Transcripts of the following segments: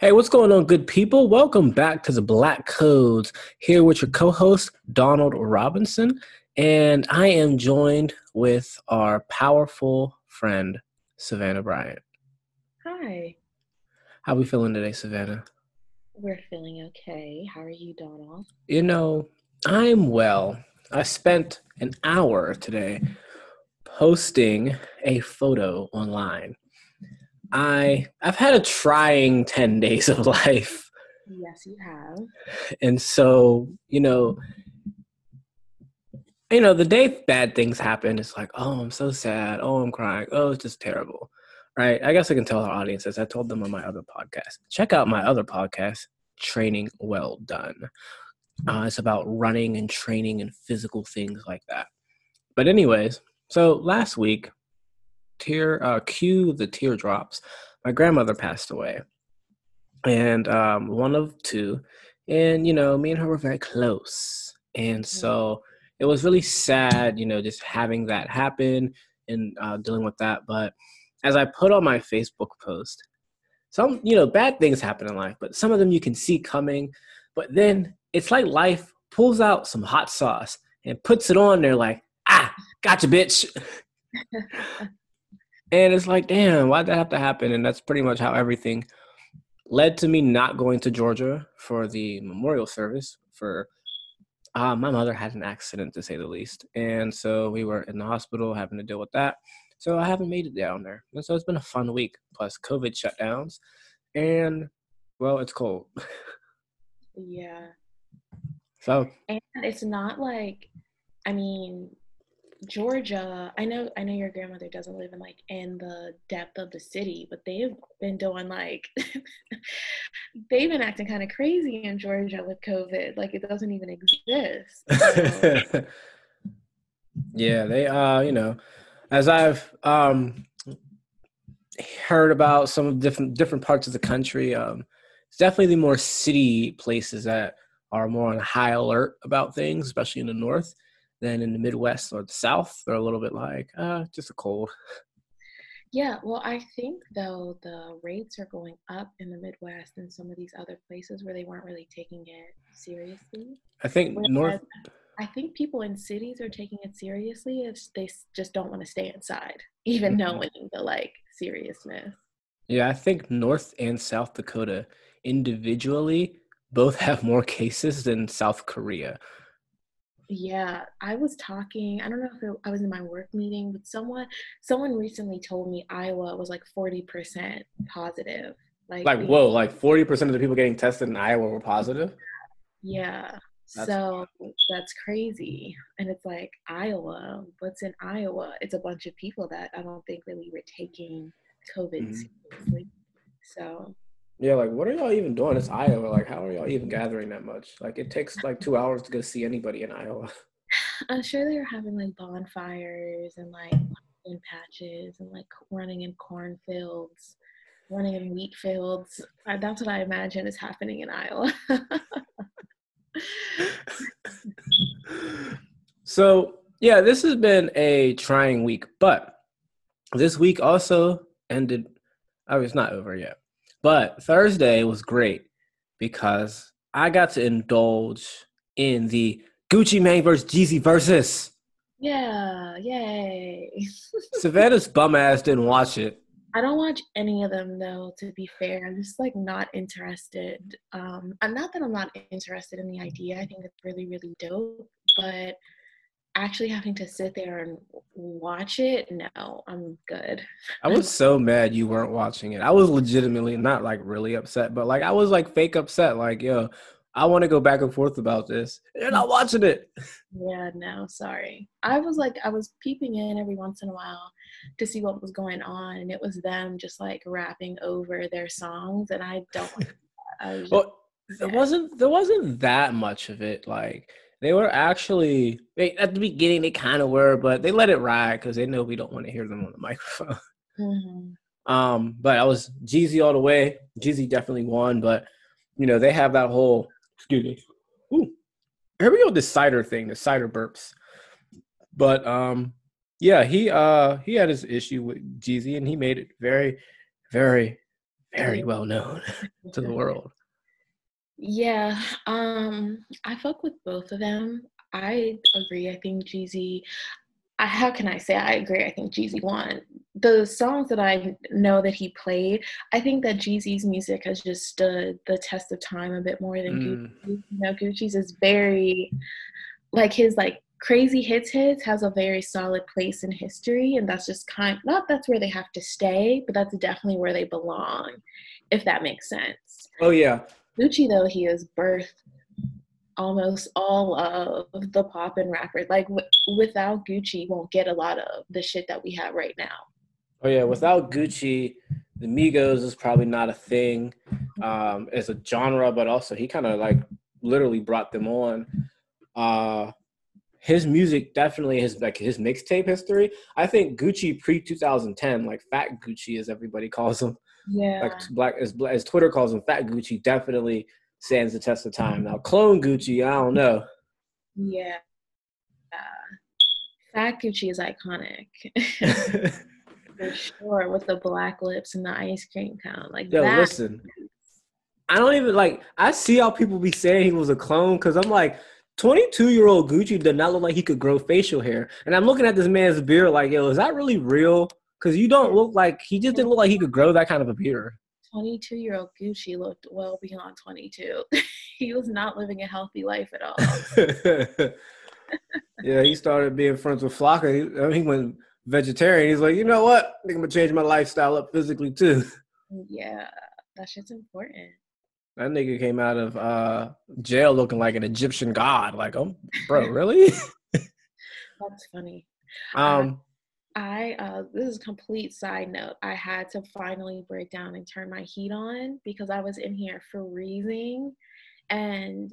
Hey, what's going on, good people? Welcome back to the Black Codes. Here with your co host, Donald Robinson. And I am joined with our powerful friend, Savannah Bryant. Hi. How are we feeling today, Savannah? We're feeling okay. How are you, Donald? You know, I'm well. I spent an hour today posting a photo online I I've had a trying 10 days of life. Yes, you have. And so, you know, you know, the day bad things happen, it's like, oh, I'm so sad. Oh, I'm crying. Oh, it's just terrible. Right. I guess I can tell our audiences. I told them on my other podcast. Check out my other podcast, Training Well Done. Uh, it's about running and training and physical things like that. But, anyways, so last week tear uh, cue the teardrops. My grandmother passed away, and um, one of two, and you know, me and her were very close, and so it was really sad, you know, just having that happen and uh, dealing with that. But as I put on my Facebook post, some you know bad things happen in life, but some of them you can see coming. But then it's like life pulls out some hot sauce and puts it on there, like ah, gotcha, bitch. And it's like, damn, why'd that have to happen? And that's pretty much how everything led to me not going to Georgia for the memorial service for uh, my mother had an accident to say the least. And so we were in the hospital having to deal with that. So I haven't made it down there. And so it's been a fun week, plus COVID shutdowns. And well, it's cold. yeah. So and it's not like I mean, Georgia, I know I know your grandmother doesn't live in like in the depth of the city, but they've been doing like they've been acting kind of crazy in Georgia with COVID. Like it doesn't even exist. So. yeah, they uh, you know, as I've um heard about some of different different parts of the country, um it's definitely the more city places that are more on high alert about things, especially in the north then in the Midwest or the South, they're a little bit like, uh, just a cold. Yeah, well, I think though the rates are going up in the Midwest and some of these other places where they weren't really taking it seriously. I think Whereas North. I think people in cities are taking it seriously if they just don't want to stay inside, even mm-hmm. knowing the like seriousness. Yeah, I think North and South Dakota individually both have more cases than South Korea. Yeah, I was talking. I don't know if it, I was in my work meeting, but someone someone recently told me Iowa was like forty percent positive. Like, like whoa, like forty percent of the people getting tested in Iowa were positive. Yeah, that's so that's crazy. And it's like Iowa. What's in Iowa? It's a bunch of people that I don't think really were taking COVID mm-hmm. seriously. So yeah, like what are y'all even doing? It's Iowa. Like, how are y'all even gathering that much? Like, it takes like two hours to go see anybody in Iowa. I'm sure they were having like bonfires and like in patches and like running in cornfields, running in wheat fields. That's what I imagine is happening in Iowa. so yeah, this has been a trying week, but this week also ended. Oh, it's not over yet. But Thursday was great because I got to indulge in the Gucci Mane versus Jeezy Verzuz. Yeah, yay. Savannah's bum ass didn't watch it. I don't watch any of them though, to be fair. I'm just like not interested. Um, I'm not that I'm not interested in the idea. I think it's really, really dope. But actually having to sit there and watch it, no, I'm good. I was so mad you weren't watching it. I was legitimately not like really upset, but like I was like fake upset. Like, yo, I want to go back and forth about this. You're not watching it. Yeah, no, sorry. I was like, I was peeping in every once in a while to see what was going on, and it was them just like rapping over their songs, and I don't. I was just, well, there wasn't there wasn't that much of it. Like they were actually they, at the beginning they kind of were, but they let it ride because they know we don't want to hear them on the microphone. Mm-hmm. Um, but I was Jeezy all the way. Jeezy definitely won, but you know they have that whole excuse me. Ooh, here we go. This cider thing, the cider burps. But um, yeah, he uh he had his issue with Jeezy, and he made it very, very, very well known to the world. Yeah, um, I fuck with both of them. I agree. I think Jeezy. I, how can I say I agree? I think Jeezy won. The songs that I know that he played, I think that Jeezy's music has just stood the test of time a bit more than mm. Gucci. You know, Gucci's is very like his like crazy hits hits has a very solid place in history and that's just kind not that's where they have to stay but that's definitely where they belong if that makes sense oh yeah gucci though he has birthed almost all of the pop and rappers like w- without gucci won't get a lot of the shit that we have right now. Oh yeah without gucci the migos is probably not a thing um as a genre but also he kind of like literally brought them on. Uh his music definitely his like his mixtape history. I think Gucci pre 2010, like Fat Gucci as everybody calls him, yeah, like black as as Twitter calls him, Fat Gucci definitely stands the test of time. Now Clone Gucci, I don't know. Yeah, uh, Fat Gucci is iconic. For sure, with the black lips and the ice cream cone, like Yo, that. listen, I don't even like. I see how people be saying he was a clone because I'm like, 22 year old Gucci did not look like he could grow facial hair. And I'm looking at this man's beard like, yo, is that really real? Because you don't look like, he just didn't look like he could grow that kind of a beard. 22 year old Gucci looked well beyond 22. he was not living a healthy life at all. yeah, he started being friends with Flocka. He, he went vegetarian. He's like, you know what? I think I'm going to change my lifestyle up physically too. Yeah, that shit's important. That nigga came out of uh, jail looking like an Egyptian god. Like, oh, bro, really? That's funny. Um, I uh, this is a complete side note. I had to finally break down and turn my heat on because I was in here freezing, and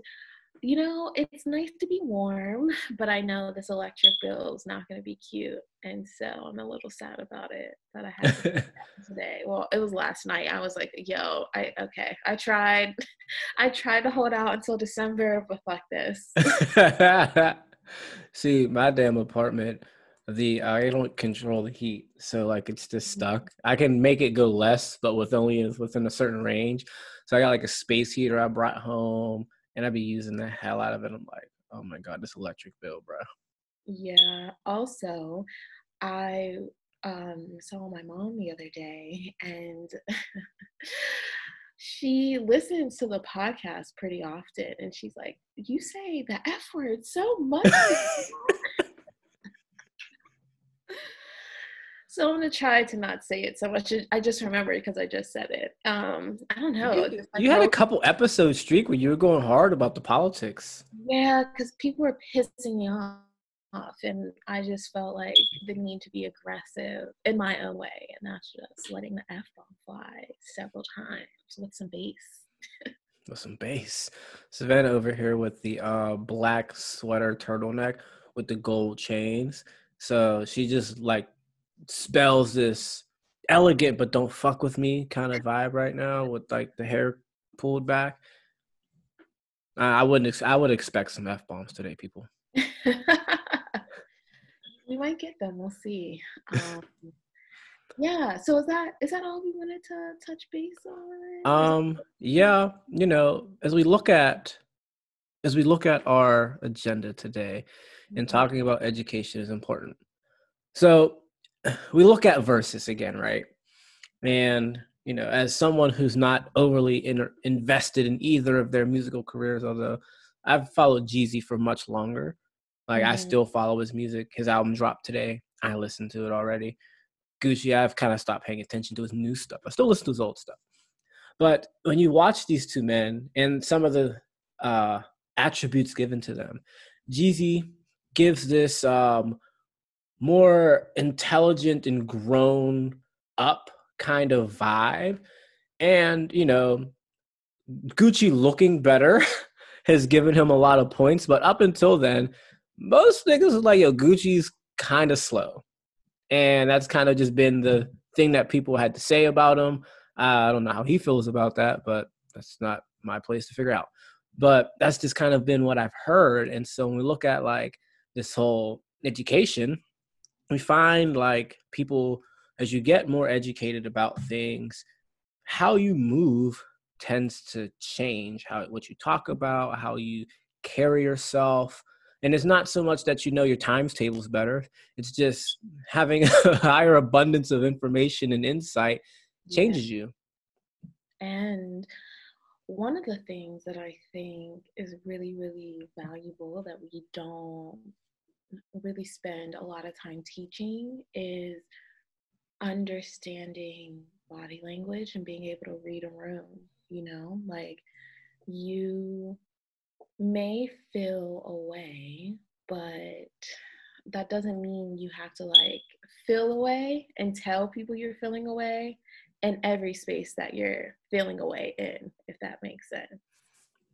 you know, it's nice to be warm, but I know this electric bill is not going to be cute. And so I'm a little sad about it that I had to today. Well, it was last night. I was like, yo, I, okay, I tried. I tried to hold out until December, but fuck this. See, my damn apartment, the I don't control the heat, so like it's just mm-hmm. stuck. I can make it go less, but with only within a certain range. So I got like a space heater I brought home and I'd be using the hell out of it. I'm like, oh my god, this electric bill, bro. Yeah. Also, I um, saw my mom the other day, and she listens to the podcast pretty often, and she's like, "You say the f word so much." So I'm gonna try to not say it so much. I just remember because I just said it. Um, I don't know. You, you had a couple episode streak where you were going hard about the politics. Yeah, because people were pissing me off, and I just felt like the need to be aggressive in my own way, and that's just letting the f bomb fly several times with some bass. with some bass. Savannah over here with the uh, black sweater turtleneck with the gold chains. So she just like spells this elegant but don't fuck with me kind of vibe right now with like the hair pulled back. I wouldn't. Ex- I would expect some f bombs today, people. we might get them. We'll see. Um, yeah. So is that is that all we wanted to touch base on? Um. Yeah. You know, as we look at as we look at our agenda today, and mm-hmm. talking about education is important. So we look at Verzuz again, right? And you know, as someone who's not overly in, invested in either of their musical careers, although I've followed Jeezy for much longer, like mm-hmm. I still follow his music. His album dropped today. I listened to it already. Gucci, I've kind of stopped paying attention to his new stuff. I still listen to his old stuff. But when you watch these two men and some of the uh, attributes given to them, Jeezy gives this um, more intelligent and grown up kind of vibe. And, you know, Gucci looking better has given him a lot of points. But up until then, most niggas was like, yo, Gucci's kind of slow. And that's kind of just been the thing that people had to say about him. I don't know how he feels about that, but that's not my place to figure out. But that's just kind of been what I've heard. And so when we look at like this whole education, we find like people as you get more educated about things how you move tends to change how what you talk about, how you carry yourself. And it's not so much that you know your times tables better. It's just having a higher abundance of information and insight changes yeah. you. And one of the things that I think is really, really valuable that we don't really spend a lot of time teaching is understanding body language and being able to read a room. You know, like you may feel away, but that doesn't mean you have to like feel away and tell people you're feeling away in every space that you're feeling away in, if that makes sense.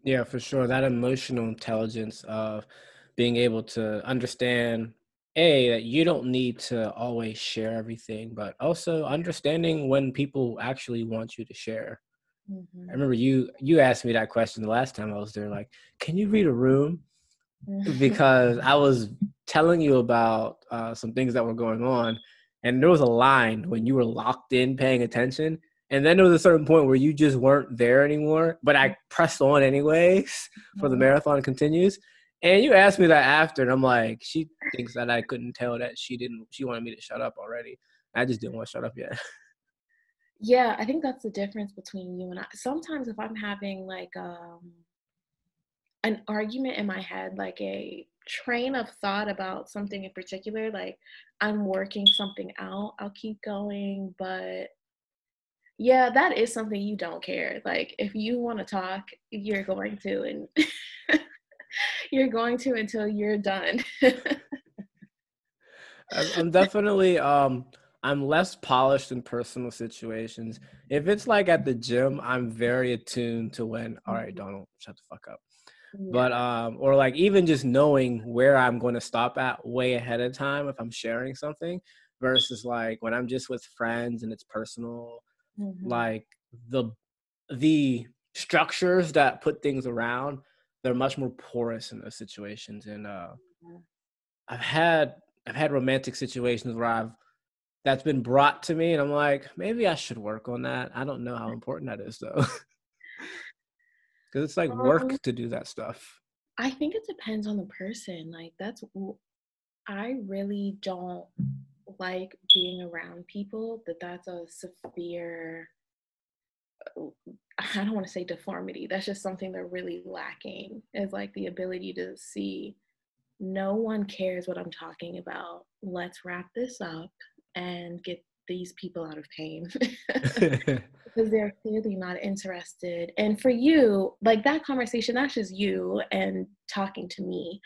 Yeah, for sure. That emotional intelligence of being able to understand a that you don't need to always share everything but also understanding when people actually want you to share mm-hmm. i remember you you asked me that question the last time i was there like can you read a room because i was telling you about uh, some things that were going on and there was a line when you were locked in paying attention and then there was a certain point where you just weren't there anymore but i pressed on anyways for the mm-hmm. marathon continues and you asked me that after, and I'm like, she thinks that I couldn't tell that she didn't. She wanted me to shut up already. I just didn't want to shut up yet. Yeah, I think that's the difference between you and I. Sometimes if I'm having like um, an argument in my head, like a train of thought about something in particular, like I'm working something out, I'll keep going. But yeah, that is something you don't care. Like if you want to talk, you're going to, and you're going to until you're done. I'm definitely um I'm less polished in personal situations. If it's like at the gym, I'm very attuned to when, all right, mm-hmm. Donald, shut the fuck up. Yeah. But um, or like even just knowing where I'm going to stop at way ahead of time if I'm sharing something, versus like when I'm just with friends and it's personal, mm-hmm. like the the structures that put things around they're much more porous in those situations. And uh, I've had I've had romantic situations where I've that's been brought to me, and I'm like, maybe I should work on that. I don't know how important that is though, because it's like work um, to do that stuff. I think it depends on the person. Like that's I really don't like being around people that that's a severe I don't want to say deformity. That's just something they're really lacking is like the ability to see no one cares what I'm talking about. Let's wrap this up and get these people out of pain because they're clearly not interested. And for you, like that conversation, that's just you and talking to me.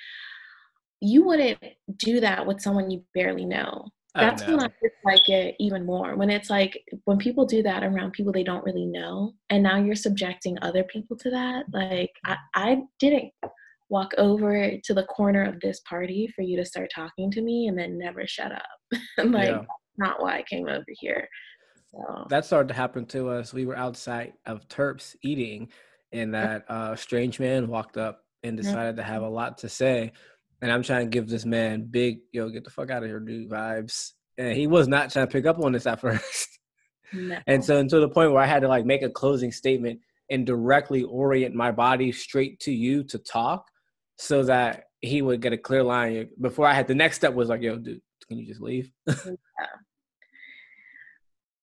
You wouldn't do that with someone you barely know that's when I dislike it even more. When it's like when people do that around people they don't really know, and now you're subjecting other people to that. Like I, I didn't walk over to the corner of this party for you to start talking to me and then never shut up. like yeah. not why I came over here. So. That started to happen to us. We were outside of Terps eating, and that uh, strange man walked up and decided to have a lot to say and I'm trying to give this man big, yo, get the fuck out of here, dude, vibes. And he was not trying to pick up on this at first. No. And so until the point where I had to like make a closing statement and directly orient my body straight to you to talk so that he would get a clear line before I had the next step was like, yo, dude, can you just leave? yeah.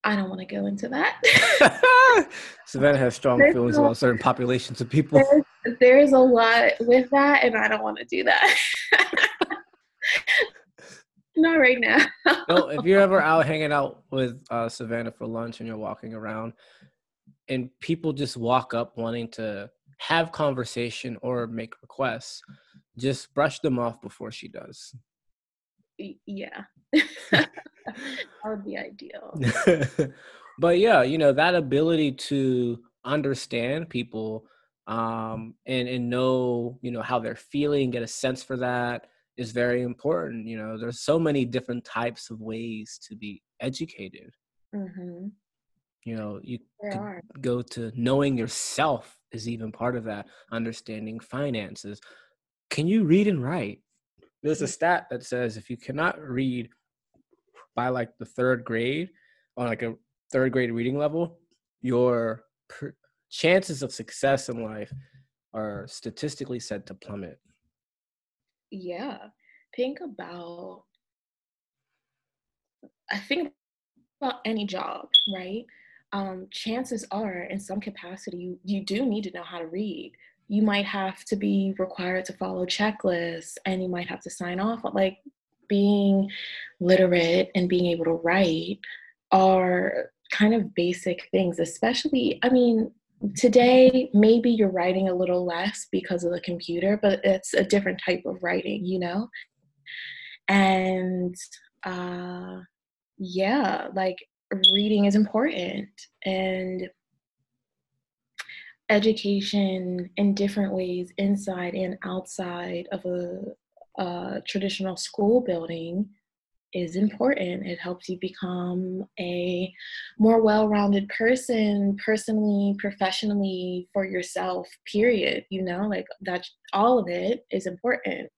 I don't want to go into that. Savannah has strong there's feelings a, about certain populations of people. There's, there's a lot with that, and I don't want to do that. Not right now. no, if you're ever out hanging out with uh, Savannah for lunch and you're walking around, and people just walk up wanting to have conversation or make requests, just brush them off before she does. Yeah. that would be ideal. but yeah, you know, that ability to understand people um and and know, you know, how they're feeling, get a sense for that is very important. You know, there's so many different types of ways to be educated. Mm-hmm. You know, you go to knowing yourself is even part of that, understanding finances. Can you read and write? There's a stat that says if you cannot read by like the third grade on like a third grade reading level, your per- chances of success in life are statistically said to plummet. Yeah. Think about I think about any job, right? Um, chances are, in some capacity, you, you do need to know how to read. You might have to be required to follow checklists and you might have to sign off. Like being literate and being able to write are kind of basic things, especially, I mean, today maybe you're writing a little less because of the computer, but it's a different type of writing, you know? And uh, yeah, like reading is important and education in different ways inside and outside of a, a traditional school building is important. It helps you become a more well rounded person, personally, professionally, for yourself, period. You know, like that, all of it is important.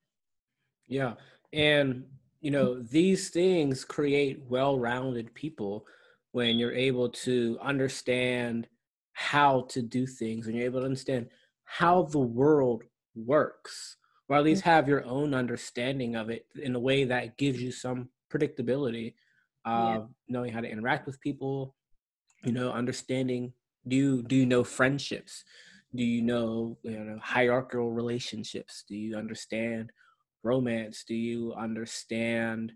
Yeah. And, you know, these things create well rounded people when you're able to understand how to do things and you're able to understand how the world works or at least mm. have your own understanding of it in a way that gives you some predictability, uh, yeah. knowing how to interact with people, you know, understanding. Do you do you know friendships? Do you know you know hierarchical relationships? Do you understand romance? Do you understand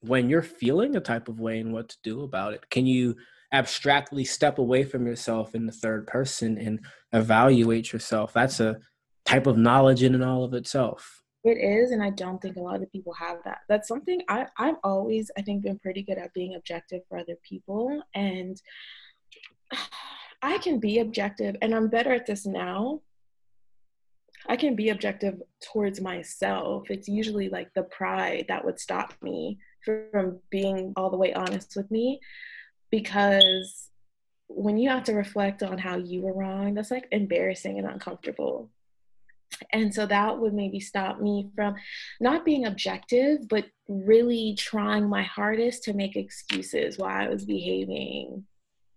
when you're feeling a type of way and what to do about it? Can you abstractly step away from yourself in the third person and evaluate yourself? That's a type of knowledge in and all of itself. It is, and I don't think a lot of people have that. That's something I, I've always, I think, been pretty good at being objective for other people. And I can be objective, and I'm better at this now. I can be objective towards myself. It's usually like the pride that would stop me from being all the way honest with me because when you have to reflect on how you were wrong, that's like embarrassing and uncomfortable. And so that would maybe stop me from not being objective, but really trying my hardest to make excuses why I was behaving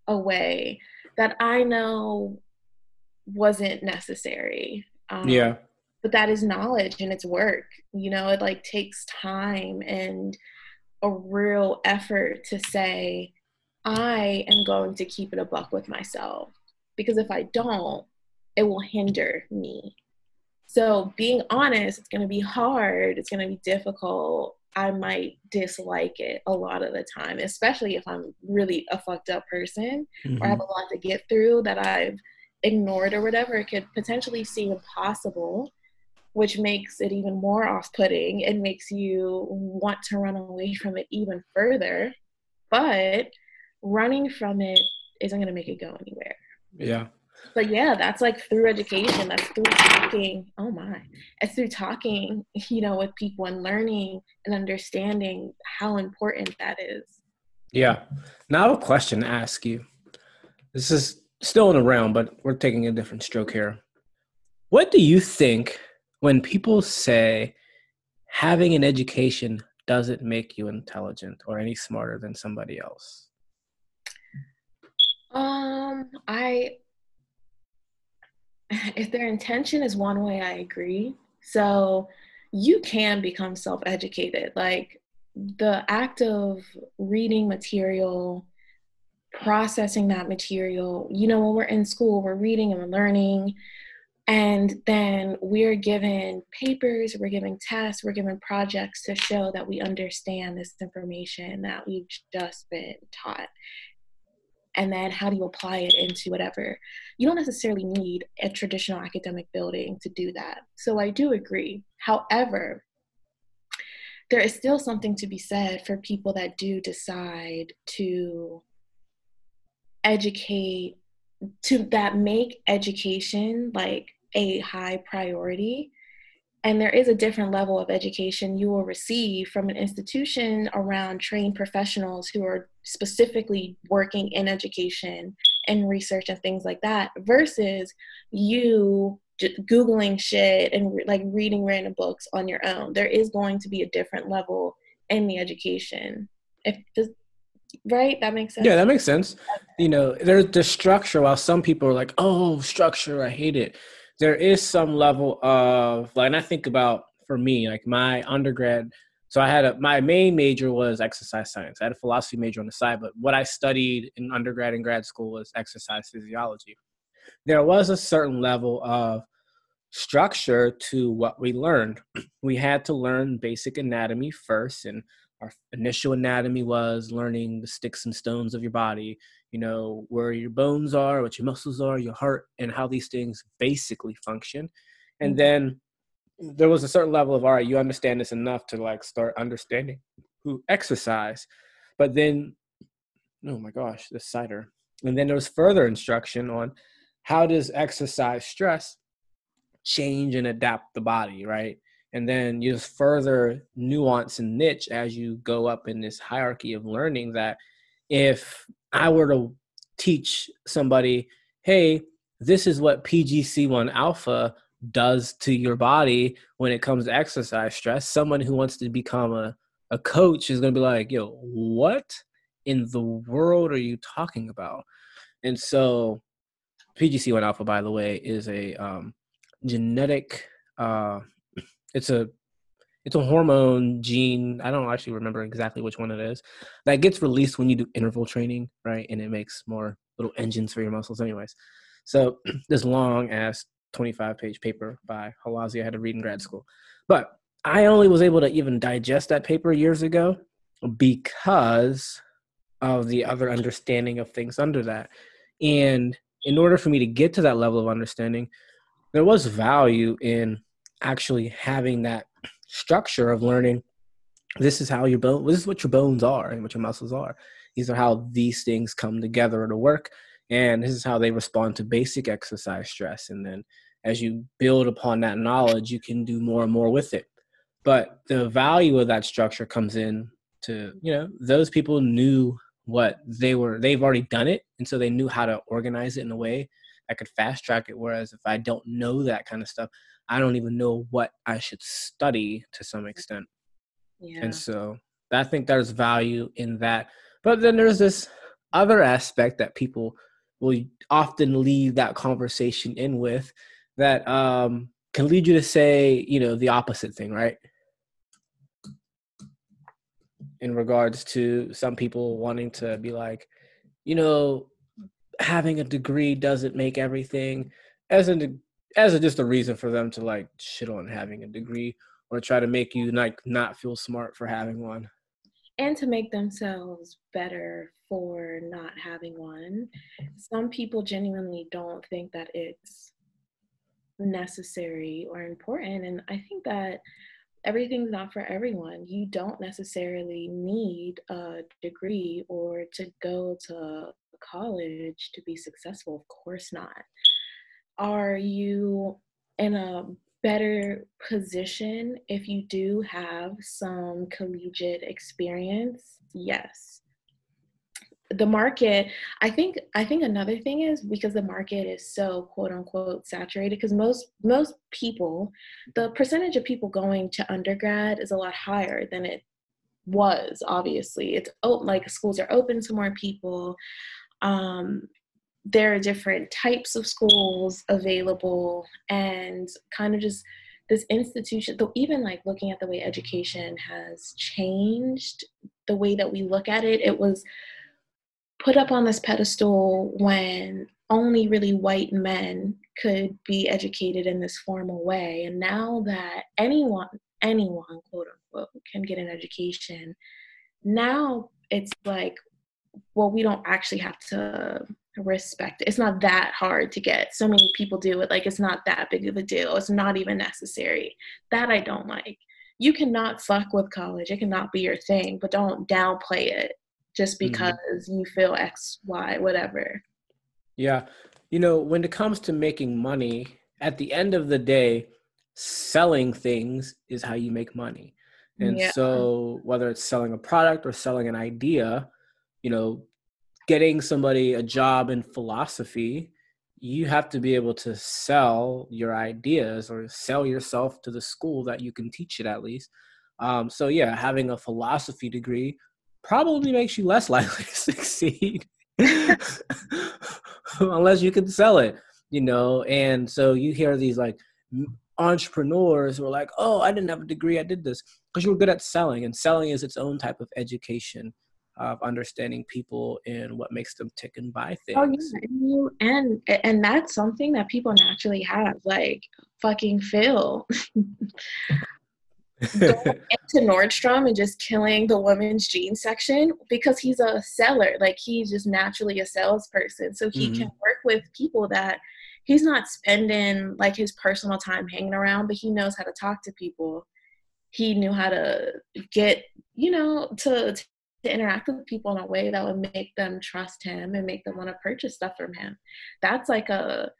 a way that I know wasn't necessary. Um, yeah. But that is knowledge and it's work. You know, it like takes time and a real effort to say, I am going to keep it a buck with myself. Because if I don't, it will hinder me so being honest, it's going to be hard. It's going to be difficult. I might dislike it a lot of the time, especially if I'm really a fucked up person mm-hmm. or I have a lot to get through that I've ignored or whatever. It could potentially seem impossible, which makes it even more off putting. It makes you want to run away from it even further. But running from it isn't going to make it go anywhere. Yeah but yeah, that's like through education. That's through talking. Oh my, it's through talking, you know, with people and learning and understanding how important that is. Yeah. Now I have a question to ask you. This is still in the realm, but we're taking a different stroke here. What do you think when people say having an education doesn't make you intelligent or any smarter than somebody else? Um, I if their intention is one way, I agree. So you can become self educated. Like the act of reading material, processing that material, you know, when we're in school, we're reading and we're learning. And then we're given papers, we're given tests, we're given projects to show that we understand this information that we've just been taught and then how do you apply it into whatever? You don't necessarily need a traditional academic building to do that. So i do agree. However there is still something to be said for people that do decide to educate to that make education like a high priority and there is a different level of education you will receive from an institution around trained professionals who are specifically working in education and research and things like that versus you googling shit and like reading random books on your own there is going to be a different level in the education if this right? That makes sense. Yeah, that makes sense. You know, there's the structure. While some people are like, "Oh, structure, I hate it," there is some level of like. And I think about for me, like my undergrad. So I had a my main major was exercise science. I had a philosophy major on the side, but what I studied in undergrad and grad school was exercise physiology. There was a certain level of structure to what we learned. We had to learn basic anatomy first, and our initial anatomy was learning the sticks and stones of your body, you know, where your bones are, what your muscles are, your heart, and how these things basically function. And mm-hmm. then there was a certain level of, all right, you understand this enough to like start understanding who exercise. But then, oh my gosh, this cider. And then there was further instruction on how does exercise stress change and adapt the body, right? and then you just further nuance and niche as you go up in this hierarchy of learning that if i were to teach somebody hey this is what pgc1 alpha does to your body when it comes to exercise stress. Someone who wants to become a, a coach is going to be like yo what in the world are you talking about? And so pgc1 alpha by the way is a um, genetic uh, it's a it's a hormone gene. I don't actually remember exactly which one it is that gets released when you do interval training, right? And it makes more little engines for your muscles, anyways. So this long ass 25 page paper by Halazi I had to read in grad school, but I only was able to even digest that paper years ago because of the other understanding of things under that. And in order for me to get to that level of understanding, there was value in actually having that structure of learning this is how your bone this is what your bones are and what your muscles are. These are how these things come together to work and this is how they respond to basic exercise stress. And then as you build upon that knowledge you can do more and more with it. But the value of that structure comes in to you know those people knew what they were they've already done it and so they knew how to organize it in a way that could fast track it. Whereas if i don't know that kind of stuff I don't even know what I should study to some extent. Yeah. And so I think there's value in that. But then there's this other aspect that people will often leave that conversation in with that um, can lead you to say, you know, the opposite thing, right? In regards to some people wanting to be like, you know, having a degree doesn't make everything. As a as a, just a reason for them to like shit on having a degree or try to make you like not feel smart for having one. And to make themselves better for not having one. Some people genuinely don't think that it's necessary or important and i think that everything's not for everyone. You don't necessarily need a degree or to go to college to be successful of course not are you in a better position if you do have some collegiate experience? Yes. The market, I think I think another thing is because the market is so quote unquote saturated because most most people, the percentage of people going to undergrad is a lot higher than it was obviously. It's like schools are open to more people. Um, there are different types of schools available and kind of just this institution though even like looking at the way education has changed the way that we look at it it was put up on this pedestal when only really white men could be educated in this formal way. And now that anyone anyone quote unquote can get an education now it's like well we don't actually have to respect. It's not that hard to get. So many people do it like it's not that big of a deal. It's not even necessary. That i don't like. You cannot fuck with college. It cannot be your thing but don't downplay it just mm-hmm. because mm-hmm. you feel x y whatever. Yeah. You know when it comes to making money at the end of the day selling things is how you make money. And yeah. so whether it's selling a product or selling an idea you know getting somebody a job in philosophy, you have to be able to sell your ideas or sell yourself to the school that you can teach it at least. Um, so yeah, having a philosophy degree probably makes you less likely to succeed unless you can sell it, you know. And so you hear these like entrepreneurs who are like, "Oh, I didn't have a degree, I did this," because you were good at selling, and selling is its own type of education of understanding people and what makes them tick and buy things. Oh yeah, and and that's something that people naturally have, like fucking Phil. going into Nordstrom and just killing the women's jeans section because he's a seller. Like he's just naturally a salesperson. So he mm-hmm. can work with people that he's not spending like his personal time hanging around, but he knows how to talk to people. He knew how to get, you know, to, to interact with people in a way that would make them trust him and make them want to purchase stuff from him. That's like a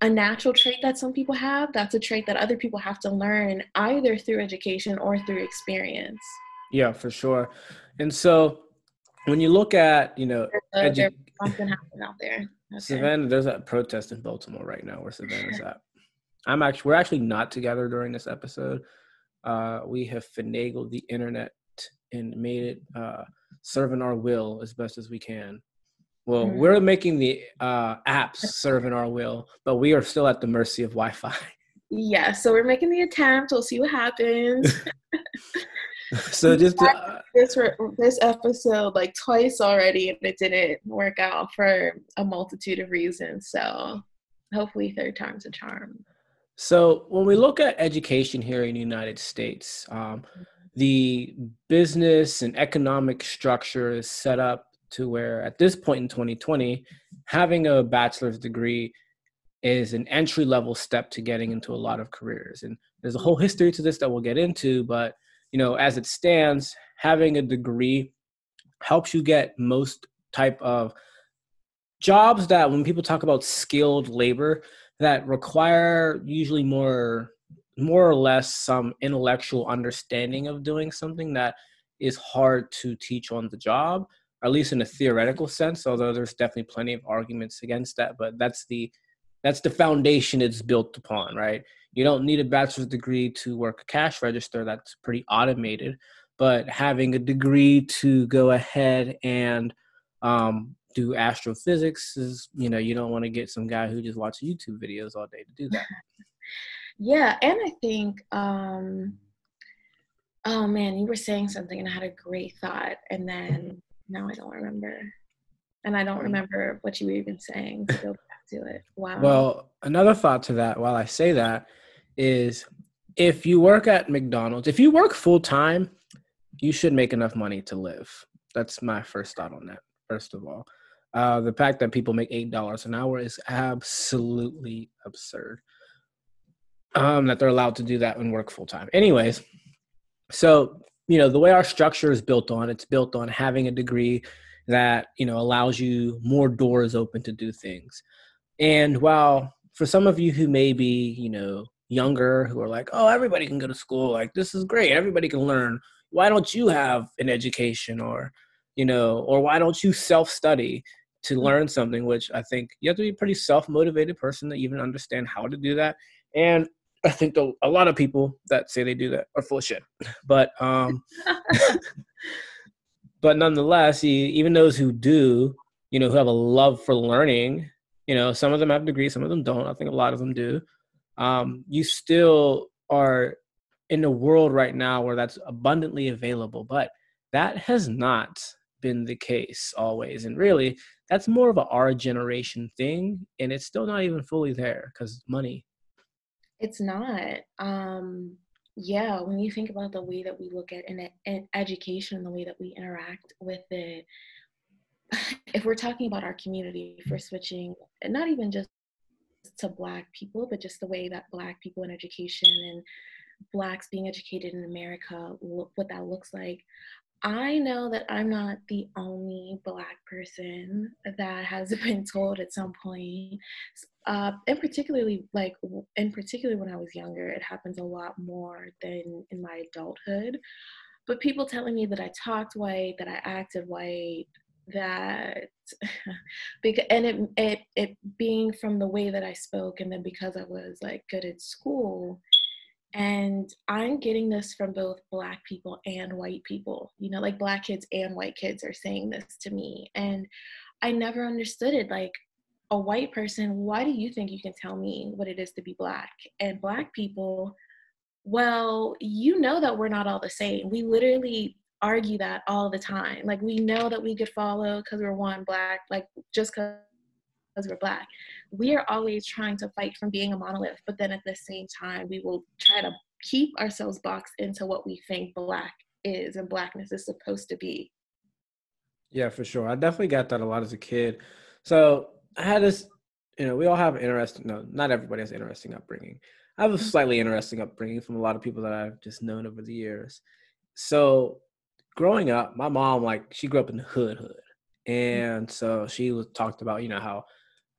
a natural trait that some people have. That's a trait that other people have to learn either through education or through experience. Yeah, for sure. And so when you look at, you know, there's, edu- something happening out there. Okay. Savannah, there's a protest in Baltimore right now where Savannah's at. I'm actually we're actually not together during this episode. Uh, we have finagled the internet and made it uh, serving our will as best as we can. Well, mm-hmm. we're making the uh, apps serving our will, but we are still at the mercy of Wi-Fi. Yeah, so we're making the attempt. We'll see what happens. so just uh, this this episode like twice already, and it didn't work out for a multitude of reasons. So hopefully, third time's a charm. So when we look at education here in the United States, um, the business and economic structure is set up to where at this point in 2020 having a bachelor's degree is an entry level step to getting into a lot of careers. And there's a whole history to this that we'll get into but you know as it stands having a degree helps you get most type of jobs that when people talk about skilled labor that require usually more more or less some intellectual understanding of doing something that is hard to teach on the job at least in a theoretical sense although there's definitely plenty of arguments against that but that's the that's the foundation it's built upon right? You don't need a bachelor's degree to work a cash register that's pretty automated but having a degree to go ahead and um, do astrophysics is you know you don't want to get some guy who just watches youtube videos all day to do that Yeah, and I think, um, oh man, you were saying something and I had a great thought, and then now I don't remember. And I don't remember what you were even saying to go back to it. Wow. Well, another thought to that while I say that is if you work at McDonald's, if you work full time, you should make enough money to live. That's my first thought on that, first of all. Uh, the fact that people make $8 an hour is absolutely absurd um, that they're allowed to do that and work full time. Anyways, so you know the way our structure is built on, it's built on having a degree that you know allows you more doors open to do things. And while for some of you who may be you know younger who are like, oh, everybody can go to school, like this is great, everybody can learn. Why don't you have an education or you know, or why don't you self study? to learn something which i think you have to be a pretty self-motivated person to even understand how to do that and I think the, a lot of people that say they do that are full of shit. But um, but nonetheless, even those who do, you know, who have a love for learning, you know, some of them have degrees, some of them don't. I think a lot of them do. Um, you still are in a world right now where that's abundantly available, but that has not been the case always. And really, that's more of a our generation thing, and it's still not even fully there because money it's not. Um, yeah, when you think about the way that we look at in, in education, the way that we interact with it, if we're talking about our community, for switching, not even just to Black people, but just the way that Black people in education and Blacks being educated in America, look, what that looks like. I know that I'm not the only Black person that has been told at some point, uh, and particularly like, and particularly when I was younger, it happens a lot more than in my adulthood. But people telling me that I talked white, that I acted white, that because and it, it it being from the way that I spoke, and then because I was like good at school, And I'm getting this from both black people and white people. You know, like black kids and white kids are saying this to me. And I never understood it. Like, a white person, why do you think you can tell me what it is to be black? And black people, well, you know that we're not all the same. We literally argue that all the time. Like we know that we could follow because we're one black, like just because we're black. We are always trying to fight from being a monolith, but then at the same time, we will try to keep ourselves boxed into what we think black is and blackness is supposed to be. Yeah, for sure. I definitely got that a lot as a kid. So I had this, you know, we all have interesting, no, not everybody has interesting upbringing. I have a mm-hmm. slightly interesting upbringing from a lot of people that I've just known over the years. So growing up, my mom, like, she grew up in the hood, hood. Mm-hmm. And so she was talked about, you know, how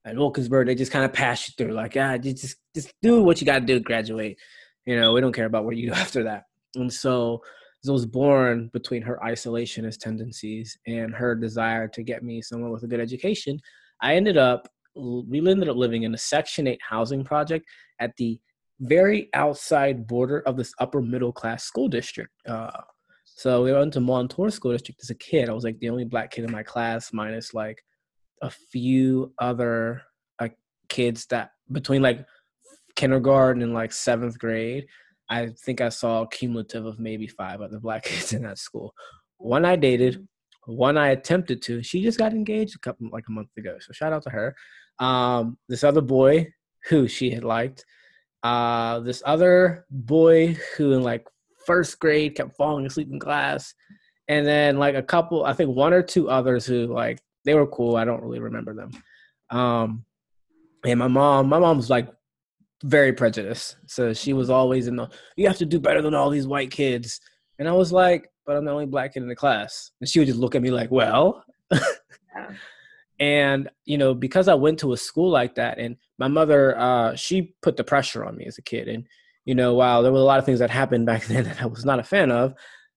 at Wilkinsburg, they just kind of pass you through, like, ah, just, just do what you got to do to graduate. You know, we don't care about what you do after that. And so I was born between her isolationist tendencies and her desire to get me someone with a good education. I ended up, we ended up living in a Section 8 housing project at the very outside border of this upper middle class school district. Uh, so we went to Montour School District as a kid. I was like the only black kid in my class, minus like a few other kids that between like kindergarten and like seventh grade. I think I saw a cumulative of maybe five other black kids in that school. One I dated, one I attempted to. She just got engaged a couple like a month ago. So shout out to her. Um, this other boy who she had liked. Uh, this other boy who in like first grade kept falling asleep in class. And then like a couple, I think one or two others who like they were cool. I don't really remember them. Um, and my mom, my mom was like very prejudiced. So she was always in the you have to do better than all these white kids. And I was like, but I'm the only black kid in the class. And she would just look at me like, well. yeah. And, you know, because I went to a school like that and my mother, uh, she put the pressure on me as a kid. And, you know, while there were a lot of things that happened back then that I was not a fan of,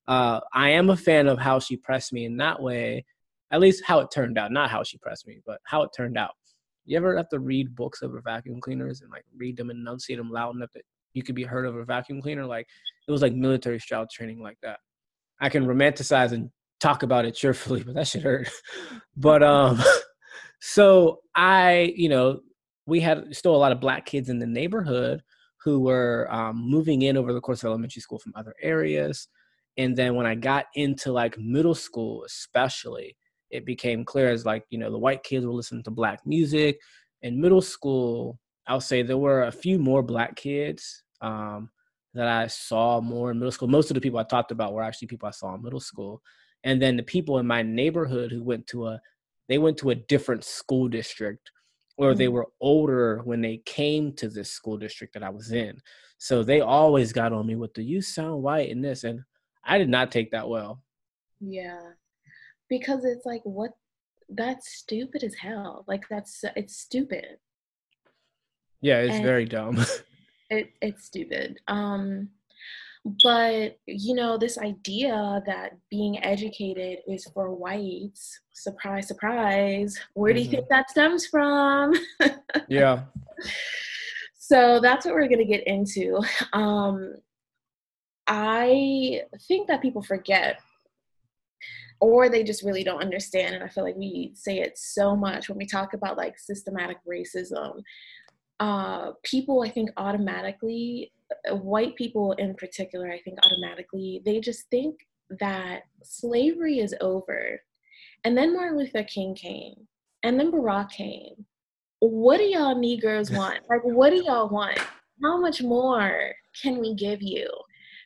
uh, I am a fan of how she pressed me in that way, at least how it turned out. Not how she pressed me, but how it turned out. You ever have to read books over vacuum cleaners and like read them and enunciate them loud enough that you could be heard over a vacuum cleaner? Like it was like military style training like that. I can romanticize and talk about it cheerfully, but that should hurt. but um, so I, you know, we had still a lot of black kids in the neighborhood who were um, moving in over the course of elementary school from other areas. And then when I got into like middle school, especially, it became clear as like, you know, the white kids were listening to black music. In middle school, I'll say there were a few more black kids um, that I saw more in middle school. Most of the people I talked about were actually people I saw in middle school. And then the people in my neighborhood who went to a they went to a different school district or mm-hmm. they were older when they came to this school district that I was in. So they always got on me with the you sound white and this and I did not take that well. Yeah. Because it's like what that's stupid as hell. Like that's it's stupid. Yeah, it's and very dumb. it it's stupid. Um but you know this idea that being educated is for whites surprise surprise where mm-hmm. do you think mm-hmm. that stems from yeah so that's what we're going to get into um i think that people forget or they just really don't understand and i feel like we say it so much when we talk about like systematic racism uh, people i think automatically uh, white people in particular, I think automatically, they just think that slavery is over. And then Martin Luther King came, and then Barack came. What do y'all Negroes want? Like, what do y'all want? How much more can we give you?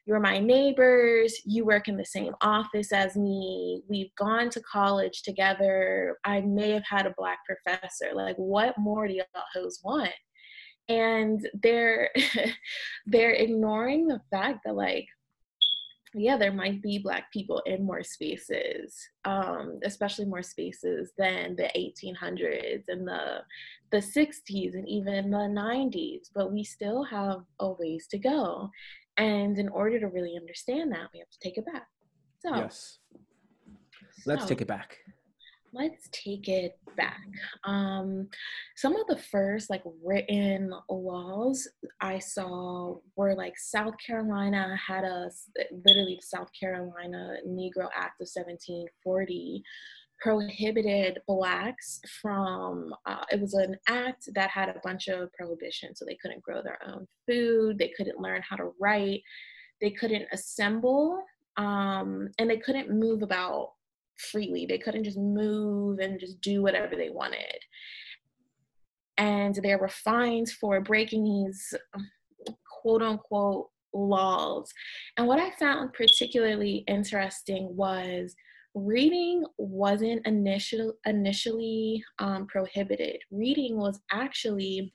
You're my neighbors. You work in the same office as me. We've gone to college together. I may have had a black professor. Like, what more do y'all hoes want? And they're they're ignoring the fact that like yeah there might be black people in more spaces um, especially more spaces than the 1800s and the the 60s and even the 90s but we still have a ways to go. And in order to really understand that we have to take it back. So yes. Let's so, take it back let's take it back. Um, some of the first like written laws I saw were like South Carolina had a literally South Carolina Negro Act of 1740 prohibited blacks from uh, it was an act that had a bunch of prohibitions so they couldn't grow their own food they couldn't learn how to write they couldn't assemble um, and they couldn't move about freely. They couldn't just move and just do whatever they wanted. And there were fines for breaking these quote unquote laws. And what I found particularly interesting was reading wasn't initial, initially um, prohibited. Reading was actually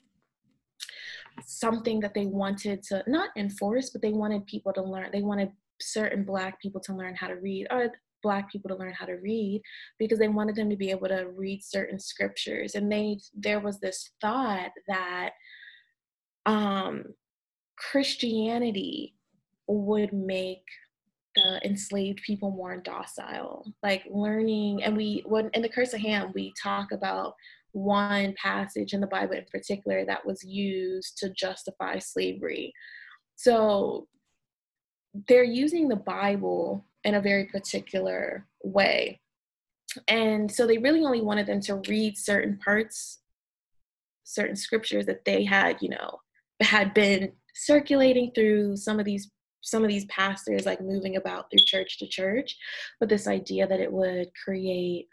something that they wanted to not enforce, but they wanted people to learn. They wanted certain Black people to learn how to read, or black people to learn how to read because they wanted them to be able to read certain scriptures. And they there was this thought that um christianity would make the enslaved people more docile. Like learning and we when in the curse of ham we talk about one passage in the bible in particular that was used to justify slavery. So they're using the bible in a very particular way. And so they really only wanted them to read certain parts, certain scriptures that they had, you know, had been circulating through some of these some of these pastors like moving about through church to church but this idea that it would create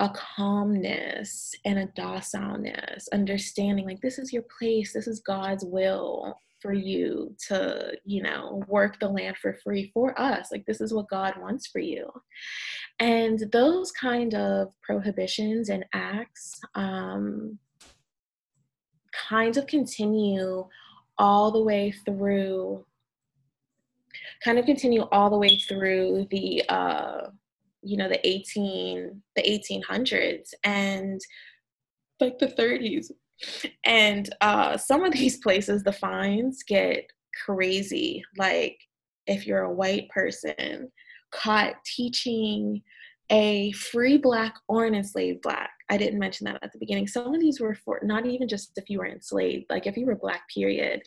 a calmness and a docileness understanding like this is your place this is god's will for you to, you know, work the land for free for us. Like, this is what God wants for you. And those kind of prohibitions and acts um, kind of continue all the way through, kind of continue all the way through the, uh, you know, the 18, the 1800s and like the 30s and uh, some of these places, the fines get crazy. Like if you're a white person caught teaching a free black or an enslaved black. I didn't mention that at the beginning. Some of these were for not even just if you were enslaved, like if you were black, period,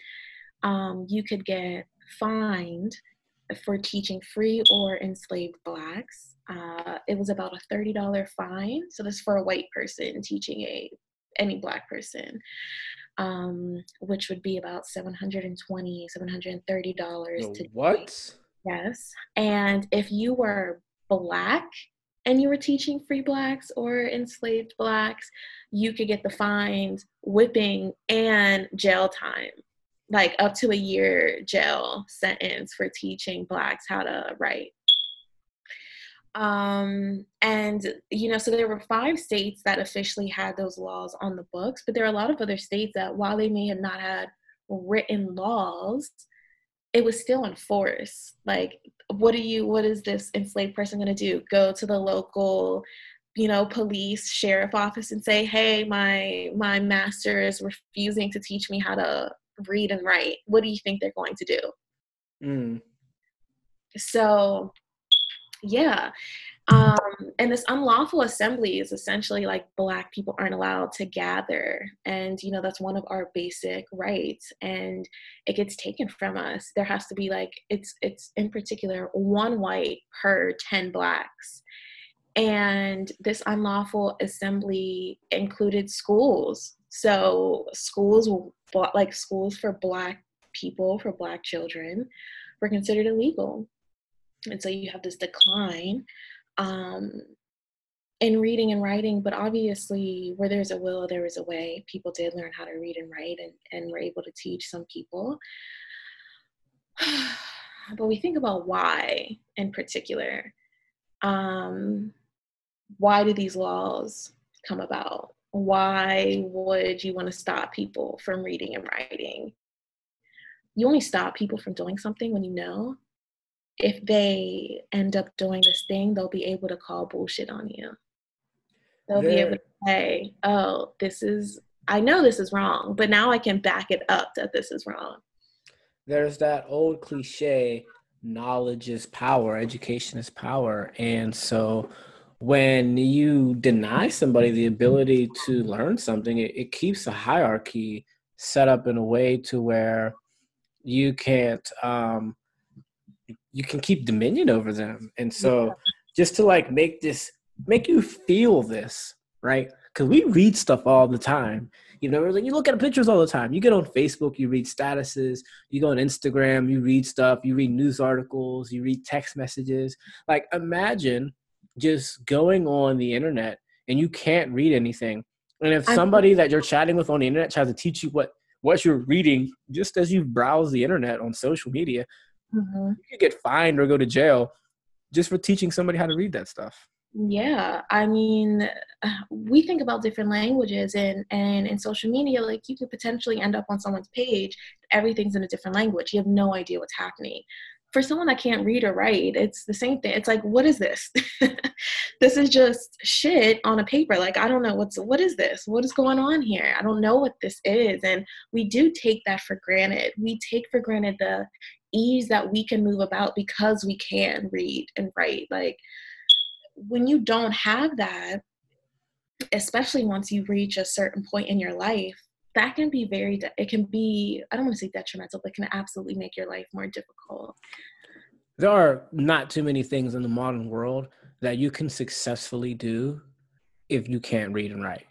um, you could get fined for teaching free or enslaved blacks. Uh, it was about a $30 fine. So this is for a white person teaching a any black person um, which would be about 720 730 dollars to what? yes. And if you were black and you were teaching free blacks or enslaved blacks you could get the fines whipping and jail time. Like up to a year jail sentence for teaching blacks how to write um, and, you know, so there were five states that officially had those laws on the books, but there are a lot of other states that, while they may have not had written laws, it was still in force. Like, what are you, what is this enslaved person going to do? Go to the local, you know, police, sheriff office and say, hey, my, my master is refusing to teach me how to read and write. What do you think they're going to do? Mm. So yeah. Um, and this unlawful assembly is essentially like black people aren't allowed to gather. And you know that's one of our basic rights and it gets taken from us. There has to be like it's it's in particular one white per 10 blacks. And this unlawful assembly included schools. So schools like schools for black people for black children were considered illegal and so you have this decline um, in reading and writing but obviously where there's a will there is a way. People did learn how to read and write and, and were able to teach some people. But we think about why in particular. Um, why do these laws come about? Why would you want to stop people from reading and writing? You only stop people from doing something when you know if they end up doing this thing, they'll be able to call bullshit on you. They'll there, be able to say, oh, this is, I know this is wrong, but now I can back it up that this is wrong. There's that old cliche knowledge is power, education is power. And so when you deny somebody the ability to learn something, it, it keeps a hierarchy set up in a way to where you can't um, you can keep dominion over them. And so, yeah. just to like make this make you feel this right because we read stuff all the time. You know, like you look at pictures all the time. You get on Facebook, you read statuses. You go on Instagram, you read stuff. You read news articles. You read text messages. Like imagine just going on the internet and you can't read anything. And if somebody that you're chatting with on the internet tries to teach you what what you're reading, just as you browse the internet on social media, mm-hmm. you could get fined or go to jail just for teaching somebody how to read that stuff. Yeah, I mean, we think about different languages, and and in social media, like you could potentially end up on someone's page, everything's in a different language. You have no idea what's happening. For someone that can't read or write, it's the same thing. It's like, what is this? this is just shit on a paper. Like, I don't know what's what is this? What is going on here? I don't know what this is, and we do take that for granted. We take for granted the ease that we can move about because we can read and write. Like when you don't have that, especially once you reach a certain point in your life, that can be very, de- it can be, I don't want to say detrimental, but can absolutely make your life more difficult. There are not too many things in the modern world that you can successfully do if you can't read and write.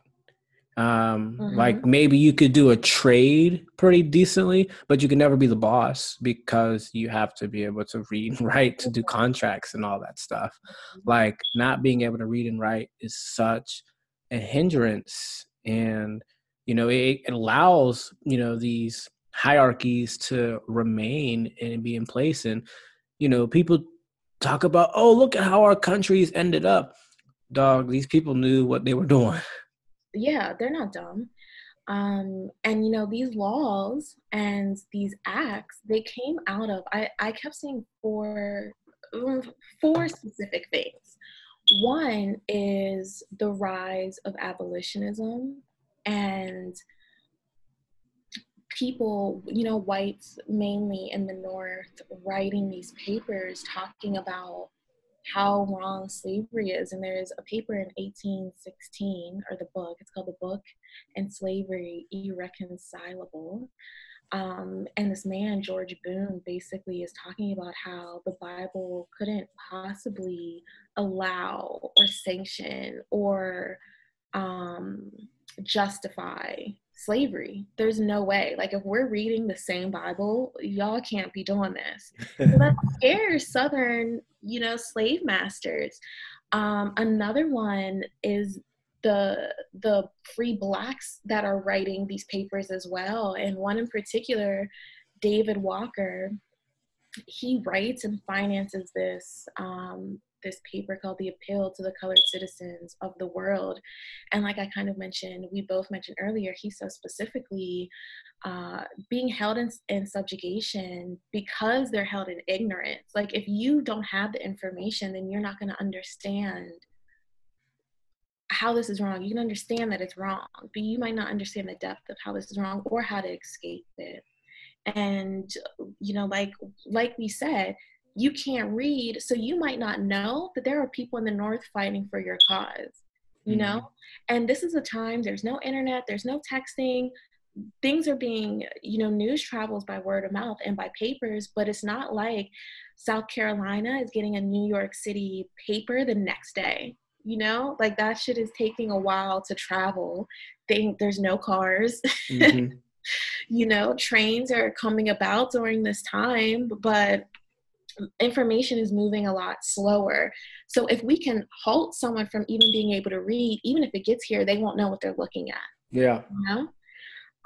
Um, mm-hmm. Like maybe you could do a trade pretty decently, but you can never be the boss because you have to be able to read and write to do contracts and all that stuff. Mm-hmm. Like not being able to read and write is such a hindrance, and you know it, it allows you know these hierarchies to remain and be in place. And you know people talk about, oh, look at how our countries ended up. Dog, these people knew what they were doing. Yeah, they're not dumb. Um, and you know, these laws and these acts, they came out of I, I kept saying four four specific things. One is the rise of abolitionism and people, you know, whites mainly in the North, writing these papers talking about how wrong slavery is. And there's a paper in 1816, or the book, it's called The Book and Slavery Irreconcilable. Um, and this man, George Bourne, basically is talking about how the Bible couldn't possibly allow or sanction or um, justify slavery. There's no way. Like if we're reading the same Bible, y'all can't be doing this. so that scares Southern, you know, slave masters. Um, another one is the the free blacks that are writing these papers as well. And one in particular, David Walker, he writes and finances this um, this paper called The Appeal to the Colored Citizens of the World. And like I kind of mentioned, we both mentioned earlier, he says specifically uh, being held in, in subjugation because they're held in ignorance. Like if you don't have the information, then you're not going to understand how this is wrong. You can understand that it's wrong, but you might not understand the depth of how this is wrong or how to escape it and you know like like we said you can't read, so you might not know that there are people in the North fighting for your cause, you mm-hmm. know? And this is a time, there's no internet, there's no texting. Things are being, you know, news travels by word of mouth and by papers, but it's not like South Carolina is getting a New York City paper the next day. You know, like that shit is taking a while to travel. They, there's no cars. Mm-hmm. you know, trains are coming about during this time, but information is moving a lot slower. So if we can halt someone from even being able to read, even if it gets here, they won't know what they're looking at. Yeah. You know?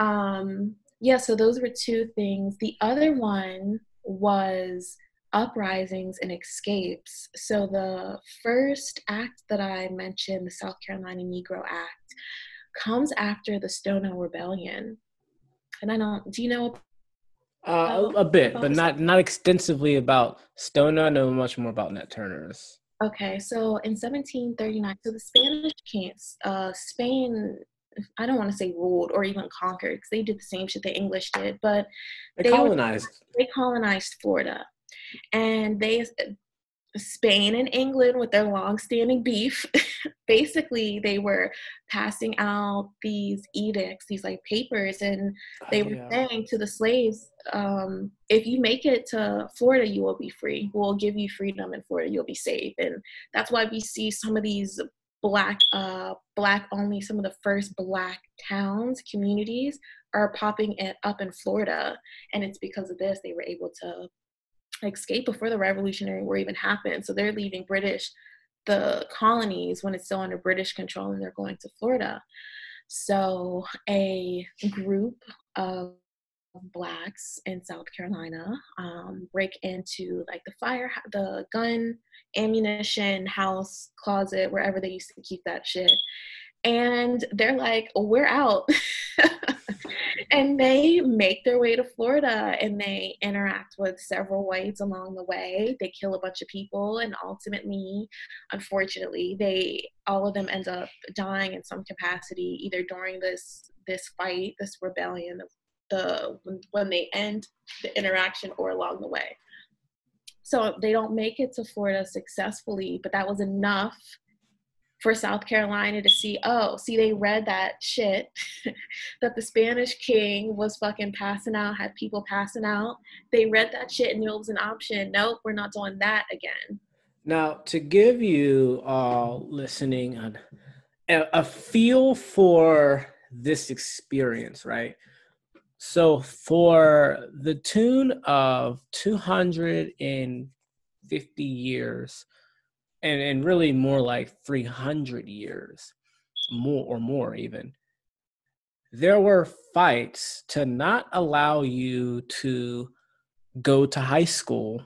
Um, yeah, so those were two things. The other one was uprisings and escapes. So the first act that I mentioned, the South Carolina Negro Act, comes after the Stono Rebellion. And I don't, do you know uh, a, a, bit, but not not extensively about Stono. I know much more about Nat Turner's. Okay, so in 1739, so the Spanish can't, uh, Spain, I don't want to say ruled or even conquered because they did the same shit the English did, but they, they colonized. Were, they colonized Florida, and they Spain and England with their long-standing beef. Basically, they were passing out these edicts, these like papers, and they oh, were saying to the slaves, um, "If you make it to Florida, you will be free. We'll give you freedom in Florida. You'll be safe." And that's why we see some of these black, uh, black only, some of the first black towns, communities are popping up in Florida, and it's because of this they were able to escape before the Revolutionary War even happened. So they're leaving British, the colonies, when it's still under British control, and they're going to Florida. So a group of blacks in South Carolina um, break into like the fire, the gun, ammunition house, closet, wherever they used to keep that shit. And they're like, we're out. and they make their way to Florida and they interact with several whites along the way. They kill a bunch of people and ultimately, unfortunately, they all of them end up dying in some capacity either during this this fight, this rebellion, the when they end the interaction or along the way. So they don't make it to Florida successfully, but that was enough for South Carolina to see, oh, see, they read that shit that the Spanish king was fucking passing out, had people passing out. They read that shit and it was an option. Nope, we're not doing that again. Now, to give you all listening a, a feel for this experience, right? So, for the tune of 250 years, and and really more like 300 years more or more even. There were fights to not allow you to go to high school.